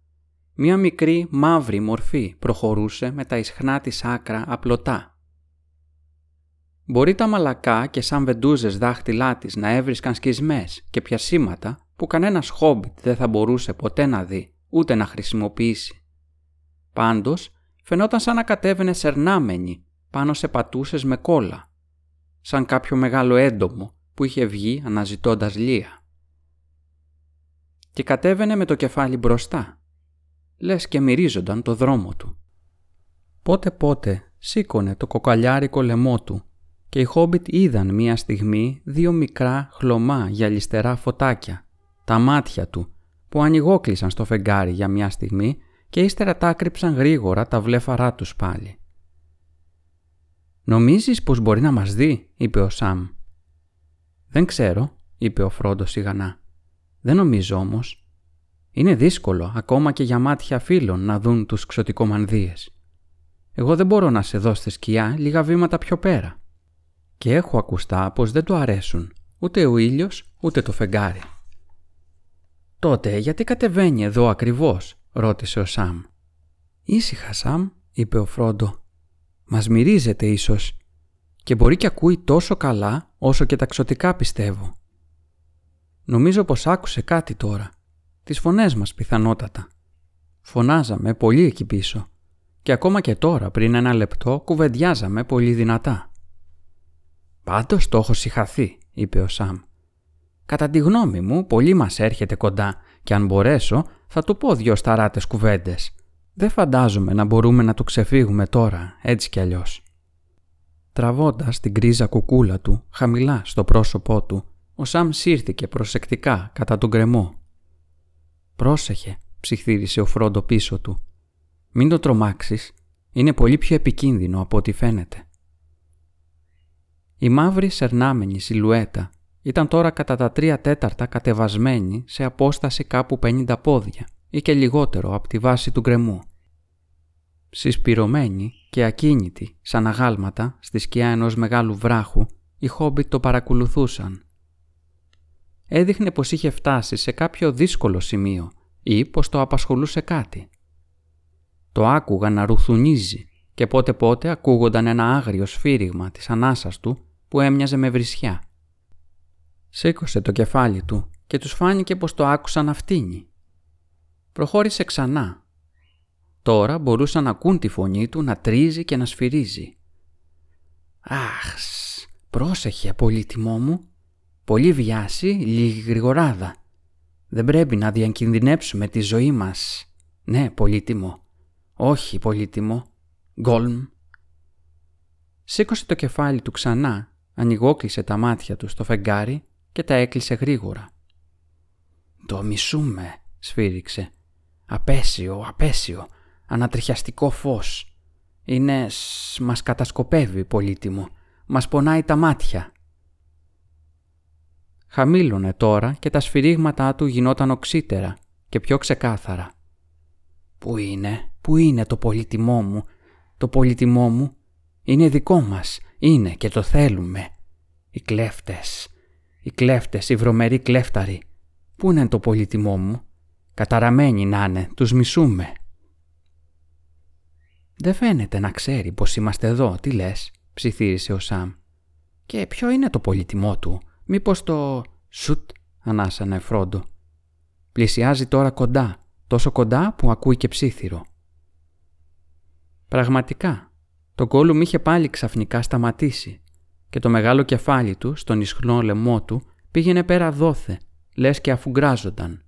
μία μικρή μαύρη μορφή προχωρούσε με τα ισχνά της άκρα απλωτά. Μπορεί τα μαλακά και σαν βεντούζες δάχτυλά της να έβρισκαν σκισμές και πιασίματα που κανένας χόμπιτ δεν θα μπορούσε ποτέ να δει ούτε να χρησιμοποιήσει. Πάντως, φαινόταν σαν να κατέβαινε σερνάμενη πάνω σε πατούσες με κόλλα, σαν κάποιο μεγάλο έντομο που είχε βγει αναζητώντας λία. Και κατέβαινε με το κεφάλι μπροστά, λες και μυρίζονταν το δρόμο του. Πότε πότε σήκωνε το κοκαλιάρικο λαιμό του και οι χόμπιτ είδαν μία στιγμή δύο μικρά χλωμά γυαλιστερά φωτάκια, τα μάτια του, που ανοιγόκλεισαν στο φεγγάρι για μία στιγμή και ύστερα τα άκρυψαν γρήγορα τα βλέφαρά τους πάλι. «Νομίζεις πως μπορεί να μας δει» είπε ο Σαμ. Δεν ξέρω, είπε ο Φρόντος σιγανά. Δεν νομίζω όμως. Είναι δύσκολο ακόμα και για μάτια φίλων να δουν τους ξωτικομανδύες. Εγώ δεν μπορώ να σε δω στη σκιά λίγα βήματα πιο πέρα. Και έχω ακουστά πως δεν του αρέσουν ούτε ο ήλιος ούτε το φεγγάρι. «Τότε γιατί κατεβαίνει εδώ ακριβώς» ρώτησε ο Σαμ. «Ήσυχα Σαμ» είπε ο Φρόντο. «Μας μυρίζεται ίσως και μπορεί και ακούει τόσο καλά όσο και ταξωτικά πιστεύω. Νομίζω πως άκουσε κάτι τώρα. Τις φωνές μας πιθανότατα. Φωνάζαμε πολύ εκεί πίσω και ακόμα και τώρα πριν ένα λεπτό κουβεντιάζαμε πολύ δυνατά. «Πάντως το έχω συχαθεί», είπε ο Σαμ. «Κατά τη γνώμη μου, πολύ μας έρχεται κοντά και αν μπορέσω θα του πω δυο σταράτες κουβέντες. Δεν φαντάζομαι να μπορούμε να του ξεφύγουμε τώρα, έτσι κι αλλιώς». Τραβώντας την γκρίζα κουκούλα του χαμηλά στο πρόσωπό του, ο Σαμ σύρθηκε προσεκτικά κατά τον κρεμό. «Πρόσεχε», ψιθύρισε ο Φρόντο πίσω του. «Μην το τρομάξεις, είναι πολύ πιο επικίνδυνο από ό,τι φαίνεται». Η μαύρη σερνάμενη σιλουέτα ήταν τώρα κατά τα τρία τέταρτα κατεβασμένη σε απόσταση κάπου 50 πόδια ή και λιγότερο από τη βάση του γκρεμού. Συσπηρωμένοι και ακίνητοι σαν αγάλματα στη σκιά ενός μεγάλου βράχου, οι χόμπιτ το παρακολουθούσαν. έδειχνε πως είχε φτάσει σε κάποιο δύσκολο σημείο ή πως το απασχολούσε κάτι. Το άκουγα να ρουθουνίζει και πότε πότε ακούγονταν ένα άγριο σφύριγμα της ανάσας του που έμοιαζε με βρισιά. Σήκωσε το κεφάλι του και τους φάνηκε πως το άκουσαν να φτύνει. Προχώρησε ξανά. Τώρα μπορούσαν να ακούν τη φωνή του να τρίζει και να σφυρίζει. «Αχς, πρόσεχε πολύτιμό μου. Πολύ βιάση, λίγη γρηγοράδα. Δεν πρέπει να διακινδυνεύσουμε τη ζωή μας. Ναι, πολύτιμο. Όχι, πολύτιμο. Γκόλμ. Σήκωσε το κεφάλι του ξανά, ανοιγόκλεισε τα μάτια του στο φεγγάρι και τα έκλεισε γρήγορα. «Το μισούμε», σφύριξε. «Απέσιο, απέσιο, ανατριχιαστικό φως. Είναι... μας κατασκοπεύει, πολύτιμο. Μας πονάει τα μάτια». Χαμήλωνε τώρα και τα σφυρίγματά του γινόταν οξύτερα και πιο ξεκάθαρα. «Πού είναι, πού είναι το πολύτιμό μου, το πολύτιμό μου, είναι δικό μας, είναι και το θέλουμε. Οι κλέφτες, οι κλέφτες, οι βρωμεροί κλέφταροι. Πού είναι το πολύτιμό μου; Καταραμένοι να είναι, τους μισούμε. Δεν φαίνεται να ξέρει πως είμαστε εδώ, τι λες, ψιθύρισε ο Σαμ. Και ποιο είναι το πολύτιμό του, μήπως το... Σουτ, ανάσανε Φρόντο. Πλησιάζει τώρα κοντά, τόσο κοντά που ακούει και ψήθυρο. Πραγματικά, το Γκόλουμ είχε πάλι ξαφνικά σταματήσει και το μεγάλο κεφάλι του στον ισχνό λαιμό του πήγαινε πέρα δόθε, λες και αφουγκράζονταν.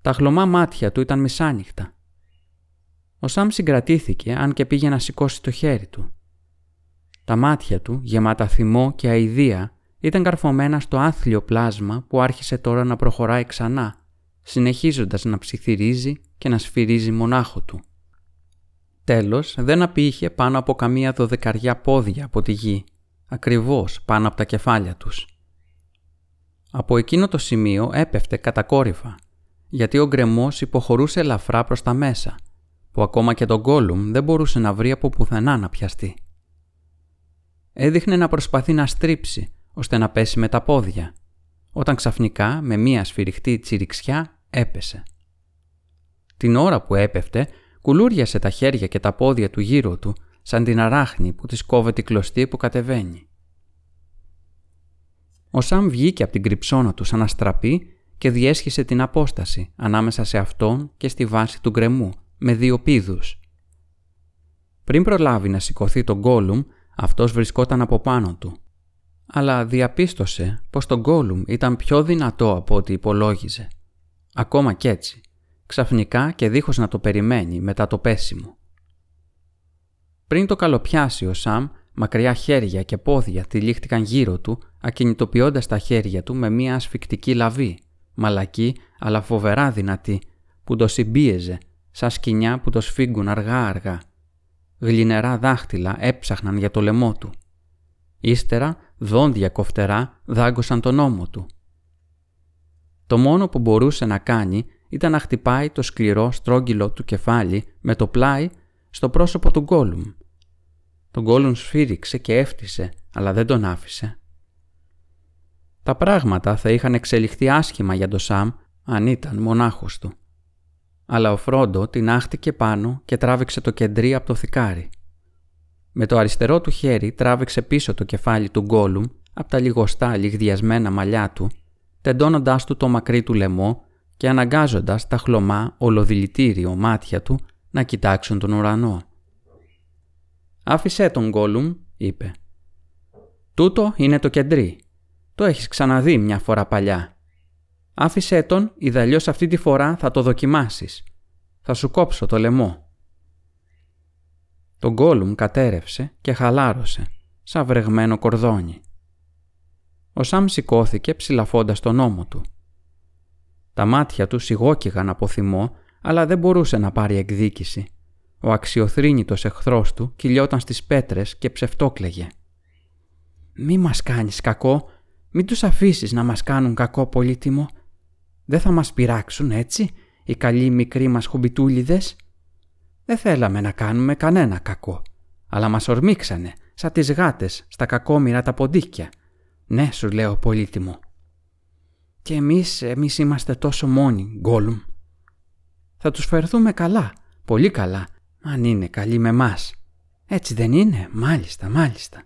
Τα χλωμά μάτια του ήταν μισάνυχτα. Ο Σαμ συγκρατήθηκε αν και πήγε να σηκώσει το χέρι του. Τα μάτια του, γεμάτα θυμό και αηδία, ήταν καρφωμένα στο άθλιο πλάσμα που άρχισε τώρα να προχωράει ξανά, συνεχίζοντας να ψιθυρίζει και να σφυρίζει μονάχο του. Τέλος, δεν απήχε πάνω από καμία δωδεκαριά πόδια από τη γη, ακριβώς πάνω από τα κεφάλια τους. Από εκείνο το σημείο έπεφτε κατακόρυφα, γιατί ο γκρεμός υποχωρούσε ελαφρά προς τα μέσα, που ακόμα και τον Γκόλουμ δεν μπορούσε να βρει από πουθενά να πιαστεί. Έδειχνε να προσπαθεί να στρίψει, ώστε να πέσει με τα πόδια, όταν ξαφνικά με μία σφυριχτή τσιριξιά έπεσε. Την ώρα που έπεφτε, κουλούριασε τα χέρια και τα πόδια του γύρω του, σαν την αράχνη που της κόβεται η κλωστή που κατεβαίνει. Ο Σαμ βγήκε από την κρυψώνα του σαν αστραπή και διέσχισε την απόσταση ανάμεσα σε αυτόν και στη βάση του γκρεμού, με δύο πίδους. Πριν προλάβει να σηκωθεί τον Γκόλουμ, αυτός βρισκόταν από πάνω του. Αλλά διαπίστωσε πως τον Γκόλουμ ήταν πιο δυνατό από ό,τι υπολόγιζε. Ακόμα κι έτσι, ξαφνικά και δίχως να το περιμένει μετά το πέσιμο. Πριν το καλοπιάσει ο Σαμ, μακριά χέρια και πόδια τυλίχτηκαν γύρω του, ακινητοποιώντας τα χέρια του με μία ασφικτική λαβή, μαλακή αλλά φοβερά δυνατή, που το συμπίεζε, σαν σκοινιά που το σφίγγουν αργά-αργά. Γλινερά δάχτυλα έψαχναν για το λαιμό του. Ύστερα, δόντια κοφτερά δάγκωσαν τον ώμο του. Το μόνο που μπορούσε να κάνει ήταν να χτυπάει το σκληρό στρόγγυλο του κεφάλι με το πλάι στο πρόσωπο του Γκόλουμ. Τον Γκόλουμ σφύριξε και έφτισε, αλλά δεν τον άφησε. Τα πράγματα θα είχαν εξελιχθεί άσχημα για τον Σαμ αν ήταν μονάχος του. Αλλά ο Φρόντο την άχτηκε πάνω και τράβηξε το κεντρί από το θικάρι. Με το αριστερό του χέρι τράβηξε πίσω το κεφάλι του Γκόλουμ από τα λιγοστά λιγδιασμένα μαλλιά του, τεντώνοντάς του το μακρύ του λαιμό και αναγκάζοντας τα χλωμά ολοδηλητήριο μάτια του να κοιτάξουν τον ουρανό. «Άφησέ τον Γκόλουμ», είπε. «Τούτο είναι το κεντρί. Το έχεις ξαναδεί μια φορά παλιά. Άφησέ τον, ιδαλλιώς αυτή τη φορά θα το δοκιμάσεις. Θα σου κόψω το λαιμό». Τον Γκόλουμ κατέρευσε και χαλάρωσε, σαν βρεγμένο κορδόνι. Ο Σαμ σηκώθηκε ψηλαφώντας τον ώμο του. Τα μάτια του σιγόκυγαν από θυμό, αλλά δεν μπορούσε να πάρει εκδίκηση. Ο αξιοθρύνητος εχθρός του κυλιόταν στις πέτρες και ψευτόκλεγε. «Μη μας κάνεις κακό, μην τους αφήσεις να μας κάνουν κακό πολύτιμο. Δεν θα μας πειράξουν έτσι, οι καλοί μικροί μας χουμπιτούλιδες. Δεν θέλαμε να κάνουμε κανένα κακό, αλλά μας ορμήξανε, σαν τις γάτες, στα κακόμοιρα τα ποντίκια. Ναι, σου λέω πολύτιμο, Και εμείς, εμείς είμαστε τόσο μόνοι, Γκόλουμ. Θα τους φερθούμε καλά, πολύ καλά, αν είναι καλοί με μας. Έτσι δεν είναι, μάλιστα, μάλιστα.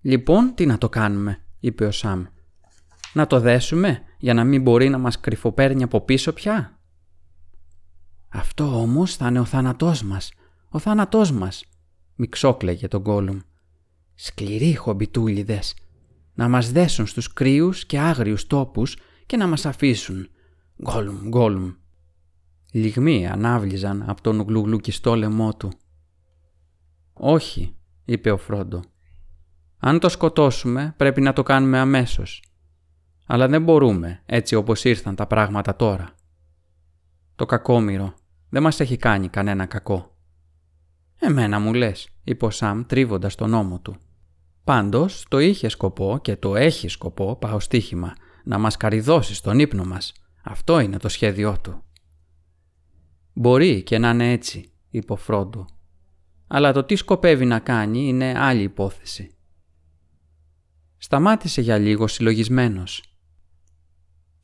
Λοιπόν, τι να το κάνουμε, είπε ο Σαμ. Να το δέσουμε για να μην μπορεί να μας κρυφοπέρνει από πίσω πια. Αυτό όμως θα είναι ο θάνατός μας, ο θάνατός μας, μιξόκλαιγε τον Γκόλουμ. Σκληροί χομπιτούλιδες, να μας δέσουν στους κρύους και άγριους τόπους και να μας αφήσουν. Γκόλουμ, γκόλουμ. Λιγμοί ανάβλιζαν από τον γλουγλουκιστό λαιμό του. «Όχι», είπε ο Φρόντο. «Αν το σκοτώσουμε πρέπει να το κάνουμε αμέσως. Αλλά δεν μπορούμε έτσι όπως ήρθαν τα πράγματα τώρα. Το κακόμοιρο δεν μας έχει κάνει κανένα κακό». «Εμένα μου λες», είπε ο Σαμ τρίβοντας τον ώμο του. Πάντως το είχε σκοπό και το έχει σκοπό, πάω στοίχημα, να μας καριδώσει στον ύπνο μας. Αυτό είναι το σχέδιό του. «Μπορεί και να είναι έτσι», είπε ο Φρόντο. «Αλλά το τι σκοπεύει να κάνει είναι άλλη υπόθεση». Σταμάτησε για λίγο συλλογισμένος.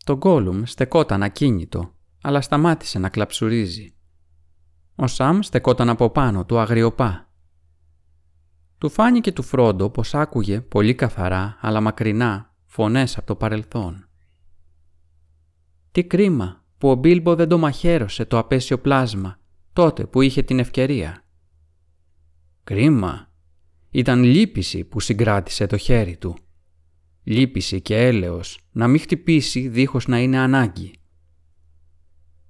Το γκόλουμ στεκόταν ακίνητο, αλλά σταμάτησε να κλαψουρίζει. Ο Σαμ στεκόταν από πάνω του αγριοπά. Του φάνηκε του Φρόντο πως άκουγε πολύ καθαρά αλλά μακρινά φωνές από το παρελθόν. Τι κρίμα που ο Μπίλμπο δεν το μαχαίρωσε το απέσιο πλάσμα τότε που είχε την ευκαιρία. Κρίμα. Ήταν λύπηση που συγκράτησε το χέρι του. Λύπηση και έλεος να μην χτυπήσει δίχως να είναι ανάγκη.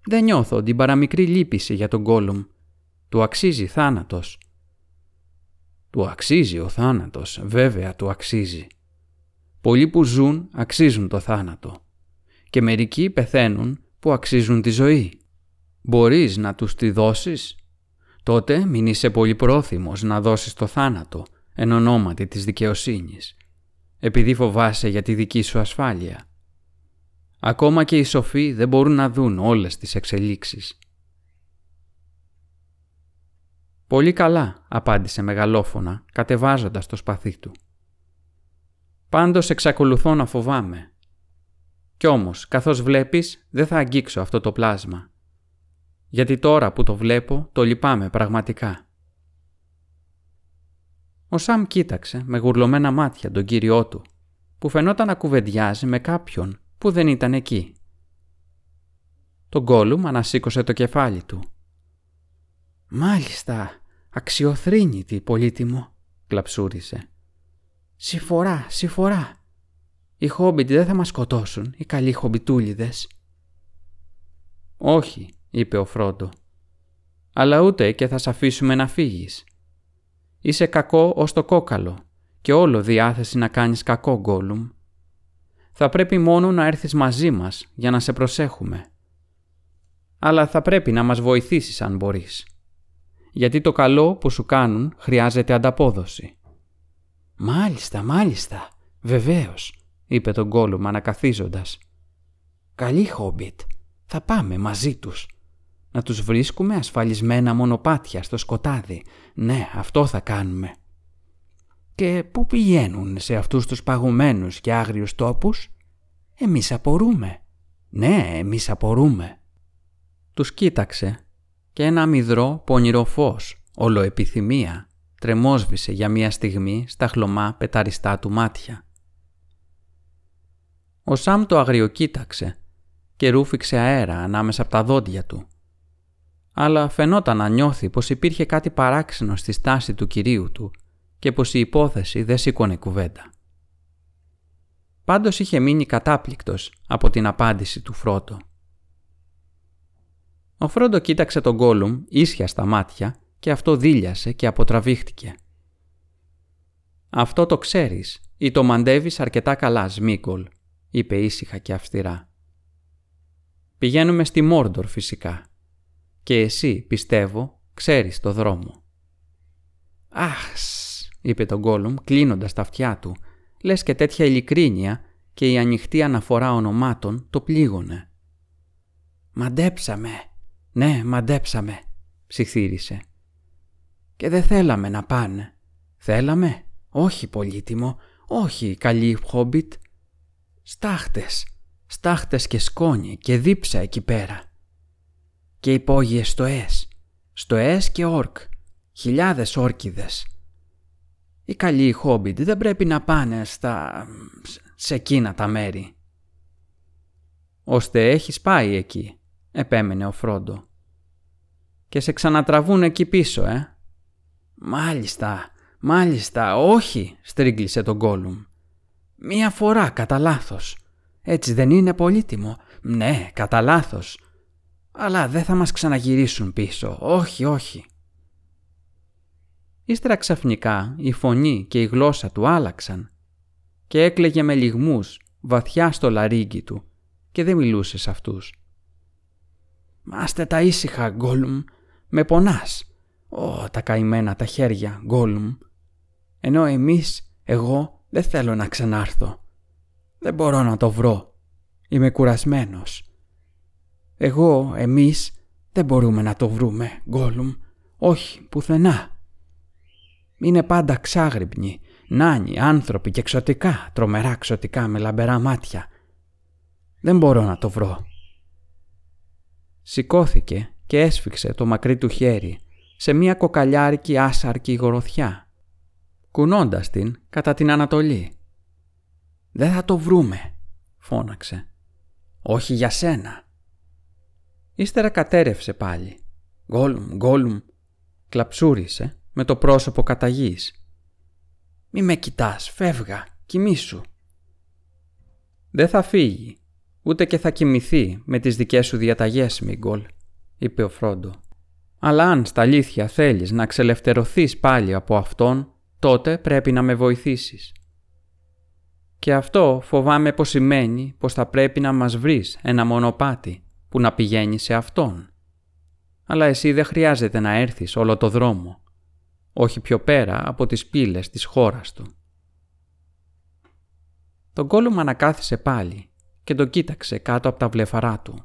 Δεν νιώθω την παραμικρή λύπηση για τον Γκόλουμ. Του αξίζει θάνατος. Του αξίζει ο θάνατος, βέβαια του αξίζει. Πολλοί που ζουν αξίζουν το θάνατο. Και μερικοί πεθαίνουν που αξίζουν τη ζωή. Μπορείς να τους τη δώσεις; Τότε μην είσαι πολύ πρόθυμος να δώσεις το θάνατο εν ονόματι της δικαιοσύνης, επειδή φοβάσαι για τη δική σου ασφάλεια. Ακόμα και οι σοφοί δεν μπορούν να δουν όλες τις εξελίξεις. «Πολύ καλά», απάντησε μεγαλόφωνα, κατεβάζοντας το σπαθί του. «Πάντως εξακολουθώ να φοβάμαι. Κι όμως, καθώς βλέπεις, δεν θα αγγίξω αυτό το πλάσμα. Γιατί τώρα που το βλέπω, το λυπάμαι πραγματικά». Ο Σαμ κοίταξε με γουρλωμένα μάτια τον κύριό του, που φαινόταν να κουβεντιάζει με κάποιον που δεν ήταν εκεί. Το Γκόλουμ ανασήκωσε το κεφάλι του. «Μάλιστα, αξιοθρύνητη, πολύτιμο», κλαψούρισε. «Συφορά, συφορά. Οι χόμπιτ δεν θα μας σκοτώσουν, οι καλοί χομπιτούλιδες». «Όχι», είπε ο Φρόντο. «Αλλά ούτε και θα σ' αφήσουμε να φύγεις. Είσαι κακό ως το κόκαλο και όλο διάθεση να κάνεις κακό, Γκόλουμ. Θα πρέπει μόνο να έρθεις μαζί μας για να σε προσέχουμε. Αλλά θα πρέπει να μας βοηθήσεις αν μπορείς. Γιατί το καλό που σου κάνουν χρειάζεται ανταπόδοση. «Μάλιστα, μάλιστα, βεβαίως», είπε τον Γκόλουμ ανακαθίζοντας. «Καλή Χόμπιτ, θα πάμε μαζί τους. Να τους βρίσκουμε ασφαλισμένα μονοπάτια στο σκοτάδι. Ναι, αυτό θα κάνουμε». «Και πού πηγαίνουν σε αυτούς τους παγωμένους και άγριους τόπους» «Εμείς απορούμε». «Ναι, εμείς απορούμε». Τους κοίταξε και ένα μυδρό πονηρό φως, ολοεπιθυμία, τρεμόσβησε για μία στιγμή στα χλωμά πεταριστά του μάτια. Ο Σαμ το αγριοκοίταξε και ρούφηξε αέρα ανάμεσα από τα δόντια του. Αλλά φαινόταν να νιώθει πως υπήρχε κάτι παράξενο στη στάση του κυρίου του και πως η υπόθεση δεν σήκωνε κουβέντα. Πάντως είχε μείνει κατάπληκτος από την απάντηση του Φρότο. Ο Φρόντο κοίταξε τον Γκόλουμ ίσια στα μάτια και αυτό δίλιασε και αποτραβήχτηκε. «Αυτό το ξέρεις ή το μαντεύεις αρκετά καλά, Σμίγκολ», είπε ήσυχα και αυστηρά. «Πηγαίνουμε στη Μόρντορ φυσικά και εσύ, πιστεύω, ξέρεις το δρόμο». «Αχς», είπε τον Γκόλουμ κλείνοντας τα αυτιά του, λες και τέτοια ειλικρίνεια και η ανοιχτή αναφορά ονομάτων το πλήγωνε. «Μαντέψαμε», «Ναι, μαντέψαμε», ψιθύρισε. «Και δεν θέλαμε να πάνε. Θέλαμε; Όχι, πολύτιμο. Όχι, καλή χόμπιτ. Στάχτες, στάχτες και σκόνη και δίψα εκεί πέρα. Και υπόγειες στοές, στοές και όρκ, χιλιάδες όρκιδες. Οι καλοί χόμπιτ δεν πρέπει να πάνε στα... σε εκείνα τα μέρη. «Ώστε έχεις πάει εκεί», επέμενε ο Φρόντο. «Και σε ξανατραβούν εκεί πίσω, ε». «Μάλιστα, μάλιστα, όχι», στρίγκλισε τον Γκόλουμ. «Μία φορά κατά λάθος. Έτσι δεν είναι πολύτιμο. Ναι, κατά λάθος. Αλλά δεν θα μας ξαναγυρίσουν πίσω. Όχι, όχι». Ύστερα ξαφνικά η φωνή και η γλώσσα του άλλαξαν και έκλαιγε με λιγμούς βαθιά στο λαρίγκι του και δεν μιλούσε σε αυτούς. «Μάστε τα ήσυχα, Γκόλουμ, με πονάς. Ω, τα καημένα τα χέρια, Γκόλουμ. Ενώ εμείς, εγώ, δεν θέλω να ξανάρθω. Δεν μπορώ να το βρω. Είμαι κουρασμένος. Εγώ, εμείς, δεν μπορούμε να το βρούμε, Γκόλουμ. Όχι, πουθενά. Είναι πάντα ξάγρυπνοι, νάνοι, άνθρωποι και εξωτικά, τρομερά εξωτικά με λαμπερά μάτια. Δεν μπορώ να το βρω. Σηκώθηκε και έσφιξε το μακρύ του χέρι σε μια κοκαλιάρικη άσαρκη γοροθιά, κουνώντας την κατά την Ανατολή. «Δεν θα το βρούμε», φώναξε. «Όχι για σένα». Ύστερα κατέρευσε πάλι. «Γκόλουμ, γκόλουμ», κλαψούρισε με το πρόσωπο κατά «Μη με κοιτάς, φεύγα, κοιμήσου». «Δεν θα φύγει, ούτε και θα κοιμηθεί με τις δικές σου διαταγές, Μίγκολ», είπε ο Φρόντο. «Αλλά αν στα αλήθεια θέλεις να ξελευθερωθείς πάλι από αυτόν, τότε πρέπει να με βοηθήσεις». Και αυτό φοβάμαι πως σημαίνει πως θα πρέπει να μας βρεις ένα μονοπάτι που να πηγαίνει σε αυτόν. Αλλά εσύ δεν χρειάζεται να έρθεις όλο το δρόμο όχι πιο πέρα από τις πύλες της χώρας του. Τον κόλουμ ανακάθισε πάλι και τον κοίταξε κάτω από τα βλεφαρά του.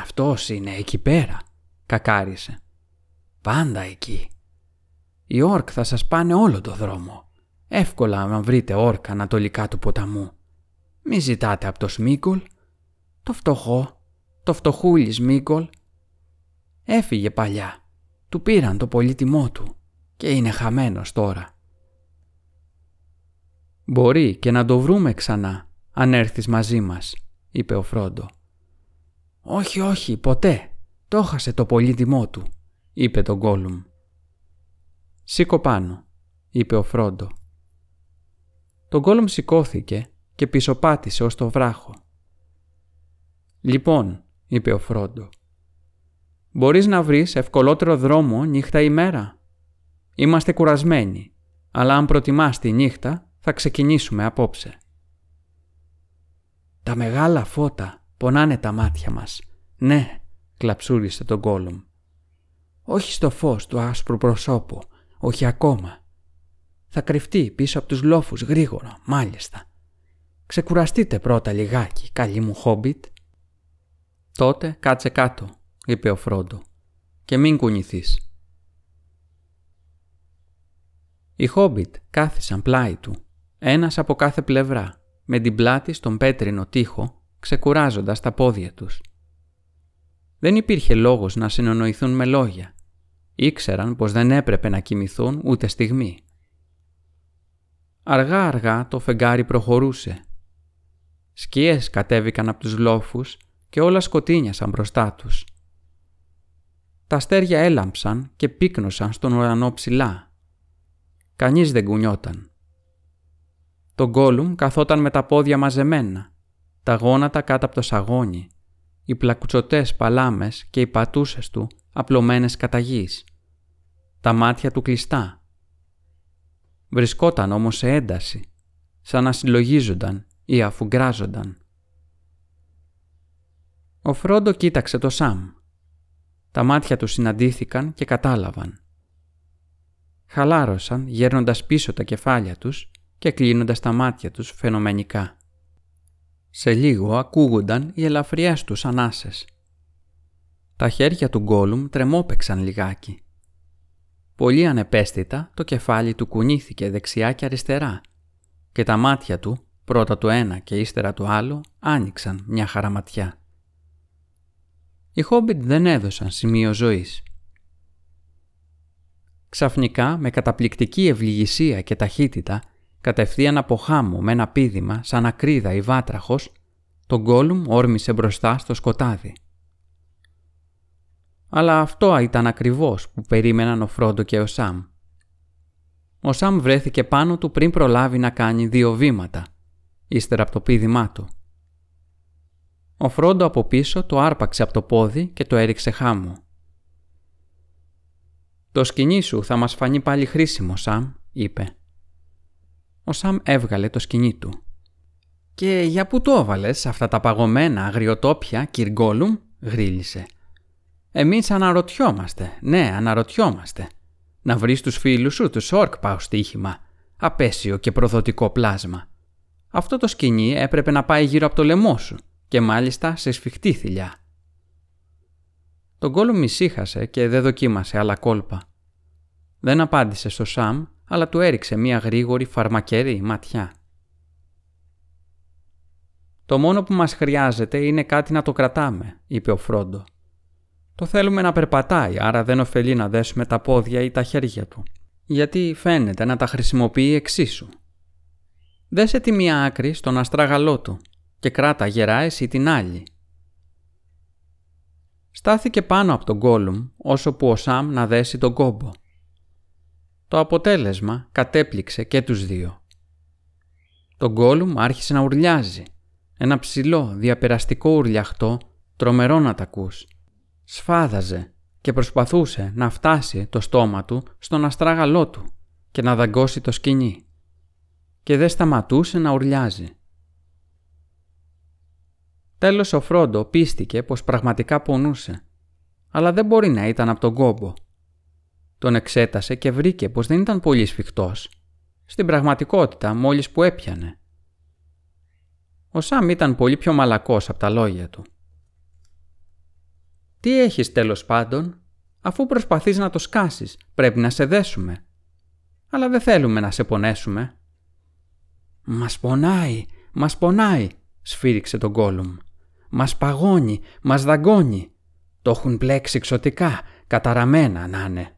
«Αυτός είναι εκεί πέρα», κακάρισε. «Πάντα εκεί. Οι όρκ θα σας πάνε όλο το δρόμο. Εύκολα να βρείτε όρκ ανατολικά του ποταμού. Μη ζητάτε από το Σμίκολ. Το φτωχό, το φτωχούλι Σμίκολ. Έφυγε παλιά του πήραν το πολύτιμό του και είναι χαμένος τώρα. «Μπορεί και να το βρούμε ξανά, αν έρθεις μαζί μας», είπε ο Φρόντο. «Όχι, όχι, ποτέ. Το έχασε το πολύτιμό του», είπε το Γκόλουμ. «Σήκω πάνω», είπε ο Φρόντο. Το Γκόλουμ σηκώθηκε και πισωπάτησε ως το βράχο. «Λοιπόν», είπε ο Φρόντο, Μπορείς να βρεις ευκολότερο δρόμο νύχτα ημέρα; Είμαστε κουρασμένοι, αλλά αν προτιμάς τη νύχτα θα ξεκινήσουμε απόψε. «Τα μεγάλα φώτα πονάνε τα μάτια μας. Ναι», κλαψούρισε τον Γκόλουμ. «Όχι στο φως του άσπρου προσώπου, όχι ακόμα. Θα κρυφτεί πίσω από τους λόφους γρήγορα, μάλιστα. Ξεκουραστείτε πρώτα λιγάκι, καλή μου χόμπιτ». «Τότε κάτσε κάτω», είπε ο Φρόντο, «και μην κουνηθείς». Οι Χόμπιτ κάθισαν πλάι του, ένας από κάθε πλευρά, με την πλάτη στον πέτρινο τοίχο, ξεκουράζοντας τα πόδια τους. Δεν υπήρχε λόγος να συνονοηθούν με λόγια. Ήξεραν πως δεν έπρεπε να κοιμηθούν ούτε στιγμή. Αργά-αργά το φεγγάρι προχωρούσε. Σκιές κατέβηκαν από τους λόφους και όλα σκοτίνιασαν μπροστά τους. Τα αστέρια έλαμψαν και πύκνωσαν στον ουρανό ψηλά. Κανείς δεν κουνιόταν. Το γκόλουμ καθόταν με τα πόδια μαζεμένα, τα γόνατα κάτω από το σαγόνι, οι πλακουτσοτές παλάμες και οι πατούσες του απλωμένες κατά γης, τα μάτια του κλειστά. Βρισκόταν όμως σε ένταση, σαν να συλλογίζονταν ή αφουγκράζονταν. Ο Φρόντο κοίταξε το Σαμ τα μάτια του συναντήθηκαν και κατάλαβαν. Χαλάρωσαν γέρνοντας πίσω τα κεφάλια τους και κλείνοντας τα μάτια τους φαινομενικά. Σε λίγο ακούγονταν οι ελαφριές τους ανάσες. Τα χέρια του Γκόλουμ τρεμόπαιξαν λιγάκι. Πολύ ανεπαίσθητα το κεφάλι του κουνήθηκε δεξιά και αριστερά και τα μάτια του πρώτα το ένα και ύστερα το άλλο, άνοιξαν μια χαραματιά. Οι Χόμπιτ δεν έδωσαν σημείο ζωής. Ξαφνικά, με καταπληκτική ευληγησία και ταχύτητα, κατευθείαν από χάμω με ένα πίδημα σαν ακρίδα ή βάτραχος, τον Γκόλουμ όρμησε μπροστά στο σκοτάδι. Αλλά αυτό ήταν ακριβώς που περίμεναν ο Φρόντο και ο Σαμ. Ο Σαμ βρέθηκε πάνω του πριν προλάβει να κάνει δύο βήματα, ύστερα από το πίδημά του. Ο Φρόντο από πίσω το άρπαξε από το πόδι και το έριξε χάμω. «Το σκηνή σου θα μας φανεί πάλι χρήσιμο, Σαμ», είπε. Ο Σαμ έβγαλε το σκηνή του. «Και για πού το έβαλες αυτά τα παγωμένα αγριοτόπια, Γκόλουμ» γρίλησε. «Εμείς αναρωτιόμαστε, ναι, αναρωτιόμαστε. Να βρεις τους φίλους σου, τους όρκ πάω στοίχημα. Απέσιο και προδοτικό πλάσμα. Αυτό το σκηνή έπρεπε να πάει γύρω από το λαιμό σου και μάλιστα σε σφιχτή θηλιά. Τον Γκόλουμ ησύχασε και δεν δοκίμασε άλλα κόλπα. Δεν απάντησε στο Σαμ, αλλά του έριξε μία γρήγορη φαρμακερή ματιά. «Το μόνο που μας χρειάζεται είναι κάτι να το κρατάμε», είπε ο Φρόντο. «Το θέλουμε να περπατάει, άρα δεν ωφελεί να δέσουμε τα πόδια ή τα χέρια του, γιατί φαίνεται να τα χρησιμοποιεί εξίσου. Δέσε τη μία άκρη στον αστράγαλό του και κράτα γερά εσύ την άλλη. Στάθηκε πάνω από τον Γκόλουμ όσο που ο Σαμ να δέσει τον κόμπο. Το αποτέλεσμα κατέπληξε και τους δύο. Το Γκόλουμ άρχισε να ουρλιάζει. Ένα ψηλό, διαπεραστικό ουρλιαχτό, τρομερό να τα ακούς. Σφάδαζε και προσπαθούσε να φτάσει το στόμα του στον αστράγαλό του και να δαγκώσει το σκηνή. Και δεν σταματούσε να ουρλιάζει. Τέλος ο Φρόντο πίστηκε πως πραγματικά πονούσε, αλλά δεν μπορεί να ήταν από τον κόμπο. Τον εξέτασε και βρήκε πως δεν ήταν πολύ σφιχτός. Στην πραγματικότητα μόλις που έπιανε. Ο Σαμ ήταν πολύ πιο μαλακός από τα λόγια του. «Τι έχεις τέλος πάντων, αφού προσπαθείς να το σκάσεις, πρέπει να σε δέσουμε. Αλλά δεν θέλουμε να σε πονέσουμε». «Μας πονάει, μας πονάει», σφύριξε τον Γκόλουμ. Μας παγώνει, μας δαγκώνει. Το έχουν πλέξει εξωτικά, καταραμένα να είναι.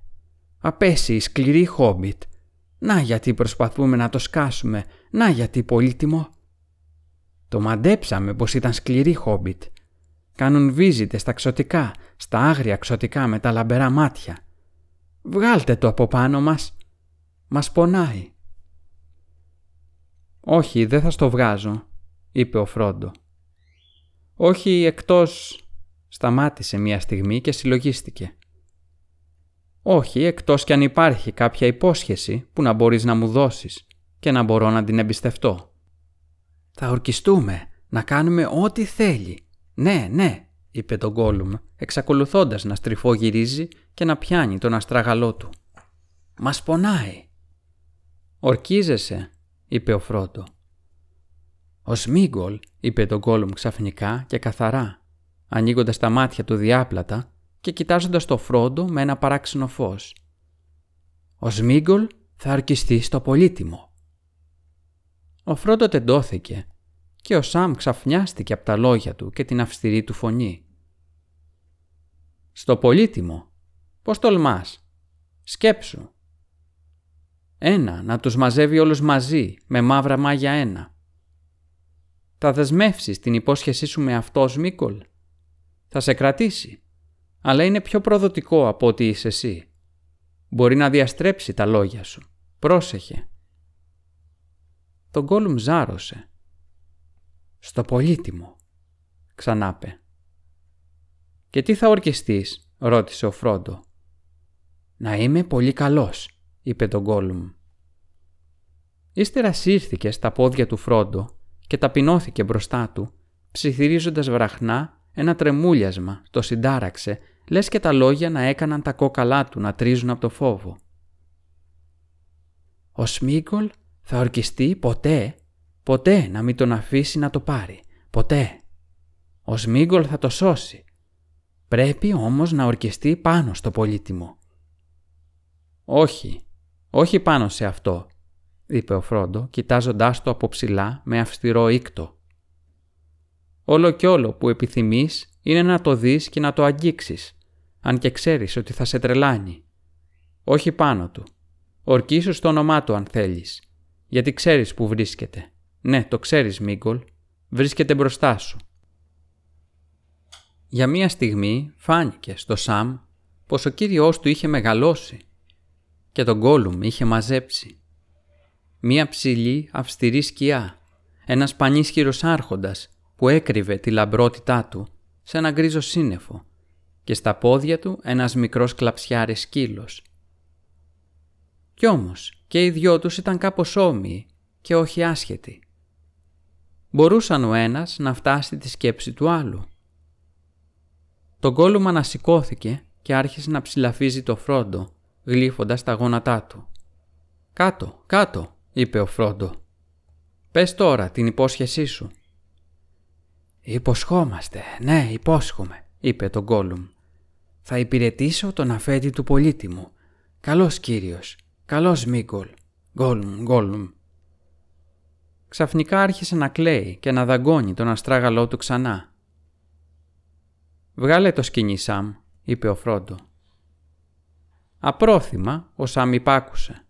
Απέσει η σκληρή χόμπιτ. Να γιατί προσπαθούμε να το σκάσουμε, να γιατί πολύτιμο. Το μαντέψαμε πως ήταν σκληρή χόμπιτ. Κάνουν βίζιτες στα ξωτικά, στα άγρια ξωτικά με τα λαμπερά μάτια. Βγάλτε το από πάνω μας. Μας πονάει. «Όχι, δεν θα στο βγάζω», είπε ο Φρόντο. Όχι εκτός... Σταμάτησε μία στιγμή και συλλογίστηκε. Όχι εκτός κι αν υπάρχει κάποια υπόσχεση που να μπορείς να μου δώσεις και να μπορώ να την εμπιστευτώ. Θα ορκιστούμε, να κάνουμε ό,τι θέλει. Ναι, ναι, είπε τον Γκόλουμ, εξακολουθώντας να στριφογυρίζει και να πιάνει τον αστραγαλό του. Μας πονάει. Ορκίζεσαι, είπε ο Φρόντο. «Ο Σμίγκολ», είπε τον Γκόλουμ ξαφνικά και καθαρά, ανοίγοντας τα μάτια του διάπλατα και κοιτάζοντας το Φρόντο με ένα παράξενο φως. «Ο Σμίγκολ θα αρκιστεί στο πολύτιμο». Ο Φρόντο τεντώθηκε και ο Σαμ ξαφνιάστηκε από τα λόγια του και την αυστηρή του φωνή. «Στο πολύτιμο. Πώς τολμάς. Σκέψου. Ένα, να τους μαζεύει όλους μαζί, με μαύρα μάγια ένα. Θα δεσμεύσεις την υπόσχεσή σου με αυτός, Μίκολ. Θα σε κρατήσει. Αλλά είναι πιο προδοτικό από ότι είσαι εσύ. Μπορεί να διαστρέψει τα λόγια σου. Πρόσεχε. Τον Γκόλουμ ζάρωσε. «Στο πολύτιμο», ξανάπε. «Και τι θα ορκιστείς», ρώτησε ο Φρόντο. «Να είμαι πολύ καλός», είπε τον Γκόλουμ. Ύστερα σύρθηκε στα πόδια του Φρόντο και ταπεινώθηκε μπροστά του, ψιθυρίζοντας βραχνά ένα τρεμούλιασμα, το συντάραξε, λες και τα λόγια να έκαναν τα κόκαλά του να τρίζουν από το φόβο. «Ο Σμίγκολ θα ορκιστεί ποτέ, ποτέ να μην τον αφήσει να το πάρει, ποτέ. Ο Σμίγκολ θα το σώσει. Πρέπει όμως να ορκιστεί πάνω στο πολύτιμο». «Όχι, όχι πάνω σε αυτό», είπε ο Φρόντο, κοιτάζοντάς το από ψηλά με αυστηρό ήκτο. Όλο κι όλο που επιθυμείς είναι να το δεις και να το αγγίξεις, αν και ξέρεις ότι θα σε τρελάνει. Όχι πάνω του. Ορκίσου στο όνομά του αν θέλεις, γιατί ξέρεις που βρίσκεται. Ναι, το ξέρεις Μίγκολ, βρίσκεται μπροστά σου. Για μία στιγμή φάνηκε στο Σαμ πως ο κύριός του είχε μεγαλώσει και τον Γκόλουμ είχε μαζέψει. Μία ψηλή αυστηρή σκιά, ένας πανίσχυρος άρχοντας που έκρυβε τη λαμπρότητά του σε ένα γκρίζο σύννεφο και στα πόδια του ένας μικρός κλαψιάρης σκύλος. Κι όμως και οι δυο τους ήταν κάπως όμοιοι και όχι άσχετοι. Μπορούσαν ο ένας να φτάσει τη σκέψη του άλλου. Το γκόλουμ ανασηκώθηκε και άρχισε να ψηλαφίζει το φρόντο, γλύφοντας τα γόνατά του. «Κάτω, κάτω», είπε ο φρόντο. «Πες τώρα την υπόσχεσή σου». «Υποσχόμαστε, ναι, υπόσχομαι», είπε το γκόλουμ. «Θα υπηρετήσω τον αφέντη του πολίτη μου. Καλός κύριος, καλός Μίγκολ. Γκόλουμ, γκόλουμ». Ξαφνικά άρχισε να κλαίει και να δαγκώνει τον αστράγαλό του ξανά. «Βγάλε το σκηνή, Σαμ», είπε ο Φρόντο. Απρόθυμα, ο Σαμ υπάκουσε.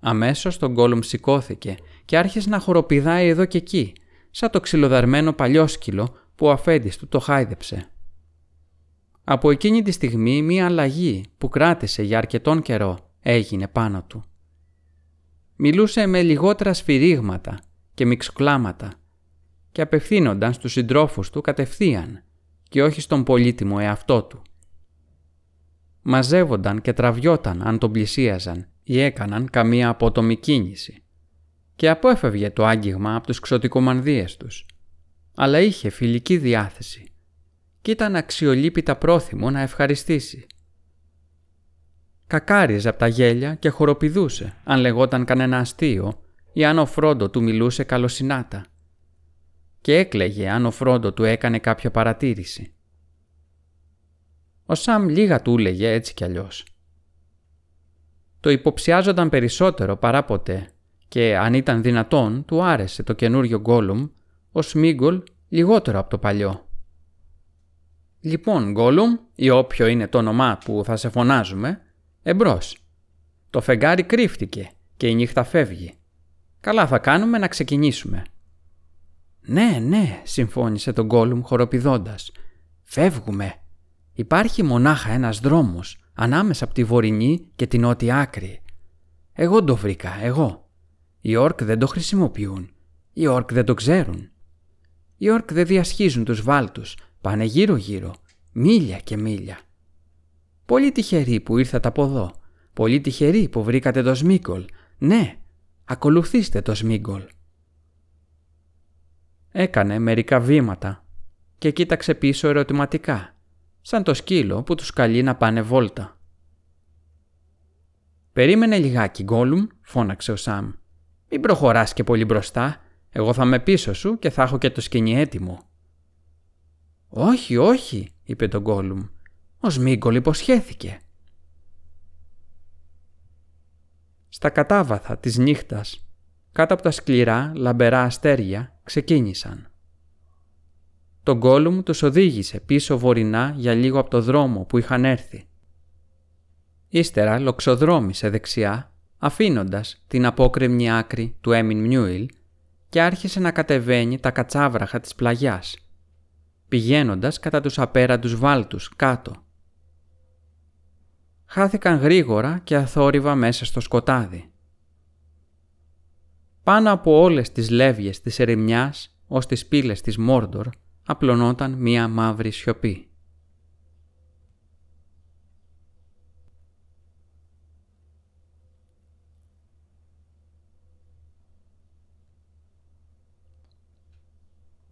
Αμέσως τον Γκόλουμ σηκώθηκε και άρχισε να χοροπηδάει εδώ και εκεί, σαν το ξυλοδαρμένο παλιόσκυλο που ο αφέντης του το χάιδεψε. Από εκείνη τη στιγμή μία αλλαγή που κράτησε για αρκετόν καιρό έγινε πάνω του. Μιλούσε με λιγότερα σφυρίγματα και μιξοκλάματα και απευθύνονταν στους συντρόφους του κατευθείαν και όχι στον πολύτιμο εαυτό του. Μαζεύονταν και τραβιόταν αν τον πλησίαζαν ή έκαναν καμία απότομη κίνηση και απόεφευγε το άγγιγμα από τους ξωτικομανδίες τους, αλλά είχε φιλική διάθεση και ήταν αξιολύπητα πρόθυμο να ευχαριστήσει. Κακάριζε από τα γέλια και χοροπηδούσε αν λεγόταν κανένα αστείο ή αν ο Φρόντο του μιλούσε καλοσυνάτα και έκλαιγε αν ο Φρόντο του έκανε κάποια παρατήρηση. Ο Σαμ λίγα του έλεγε έτσι κι αλλιώς. Το υποψιάζονταν περισσότερο παρά ποτέ και αν ήταν δυνατόν του άρεσε το καινούριο Γκόλουμ, ο Σμίγκολ λιγότερο από το παλιό. «Λοιπόν, Γκόλουμ, ή όποιο είναι το όνομά που θα σε φωνάζουμε, εμπρός. Το φεγγάρι κρύφτηκε και η νύχτα φεύγει. Καλά θα κάνουμε να ξεκινήσουμε». «Ναι, ναι», συμφώνησε τον Γκόλουμ χοροπηδώντας. «Φεύγουμε. Υπάρχει μονάχα ένας δρόμος ανάμεσα από τη βορεινή και την νότια άκρη. Εγώ το βρήκα, εγώ. Οι όρκ δεν το χρησιμοποιούν. Οι όρκ δεν το ξέρουν. Οι όρκ δεν διασχίζουν τους βάλτους. Πάνε γύρω-γύρω, μίλια και μίλια. Πολύ τυχεροί που ήρθατε από εδώ. Πολύ τυχεροί που βρήκατε το Σμίγκολ. Ναι, ακολουθήστε το Σμίγκολ. Έκανε μερικά βήματα και κοίταξε πίσω ερωτηματικά, σαν το σκύλο που τους καλεί να πάνε βόλτα. «Περίμενε λιγάκι, Γκόλουμ», φώναξε ο Σαμ. «Μην προχωράς και πολύ μπροστά. Εγώ θα είμαι πίσω σου και θα έχω και το σκηνή έτοιμο». «Όχι, όχι», είπε το Γκόλουμ. «Ο Σμίγκολ υποσχέθηκε». Στα κατάβαθα της νύχτας, κάτω από τα σκληρά, λαμπερά αστέρια, ξεκίνησαν. Το Γκόλουμ τους οδήγησε πίσω βορεινά για λίγο από το δρόμο που είχαν έρθει. Ύστερα λοξοδρόμησε δεξιά, αφήνοντας την απόκρεμνη άκρη του Έμιν Μιούιλ και άρχισε να κατεβαίνει τα κατσάβραχα της πλαγιάς, πηγαίνοντας κατά τους απέραντους βάλτους κάτω. Χάθηκαν γρήγορα και αθόρυβα μέσα στο σκοτάδι. Πάνω από όλες τις λεύγες της ερημιάς ως τις πύλες της Μόρντορ απλωνόταν μία μαύρη σιωπή.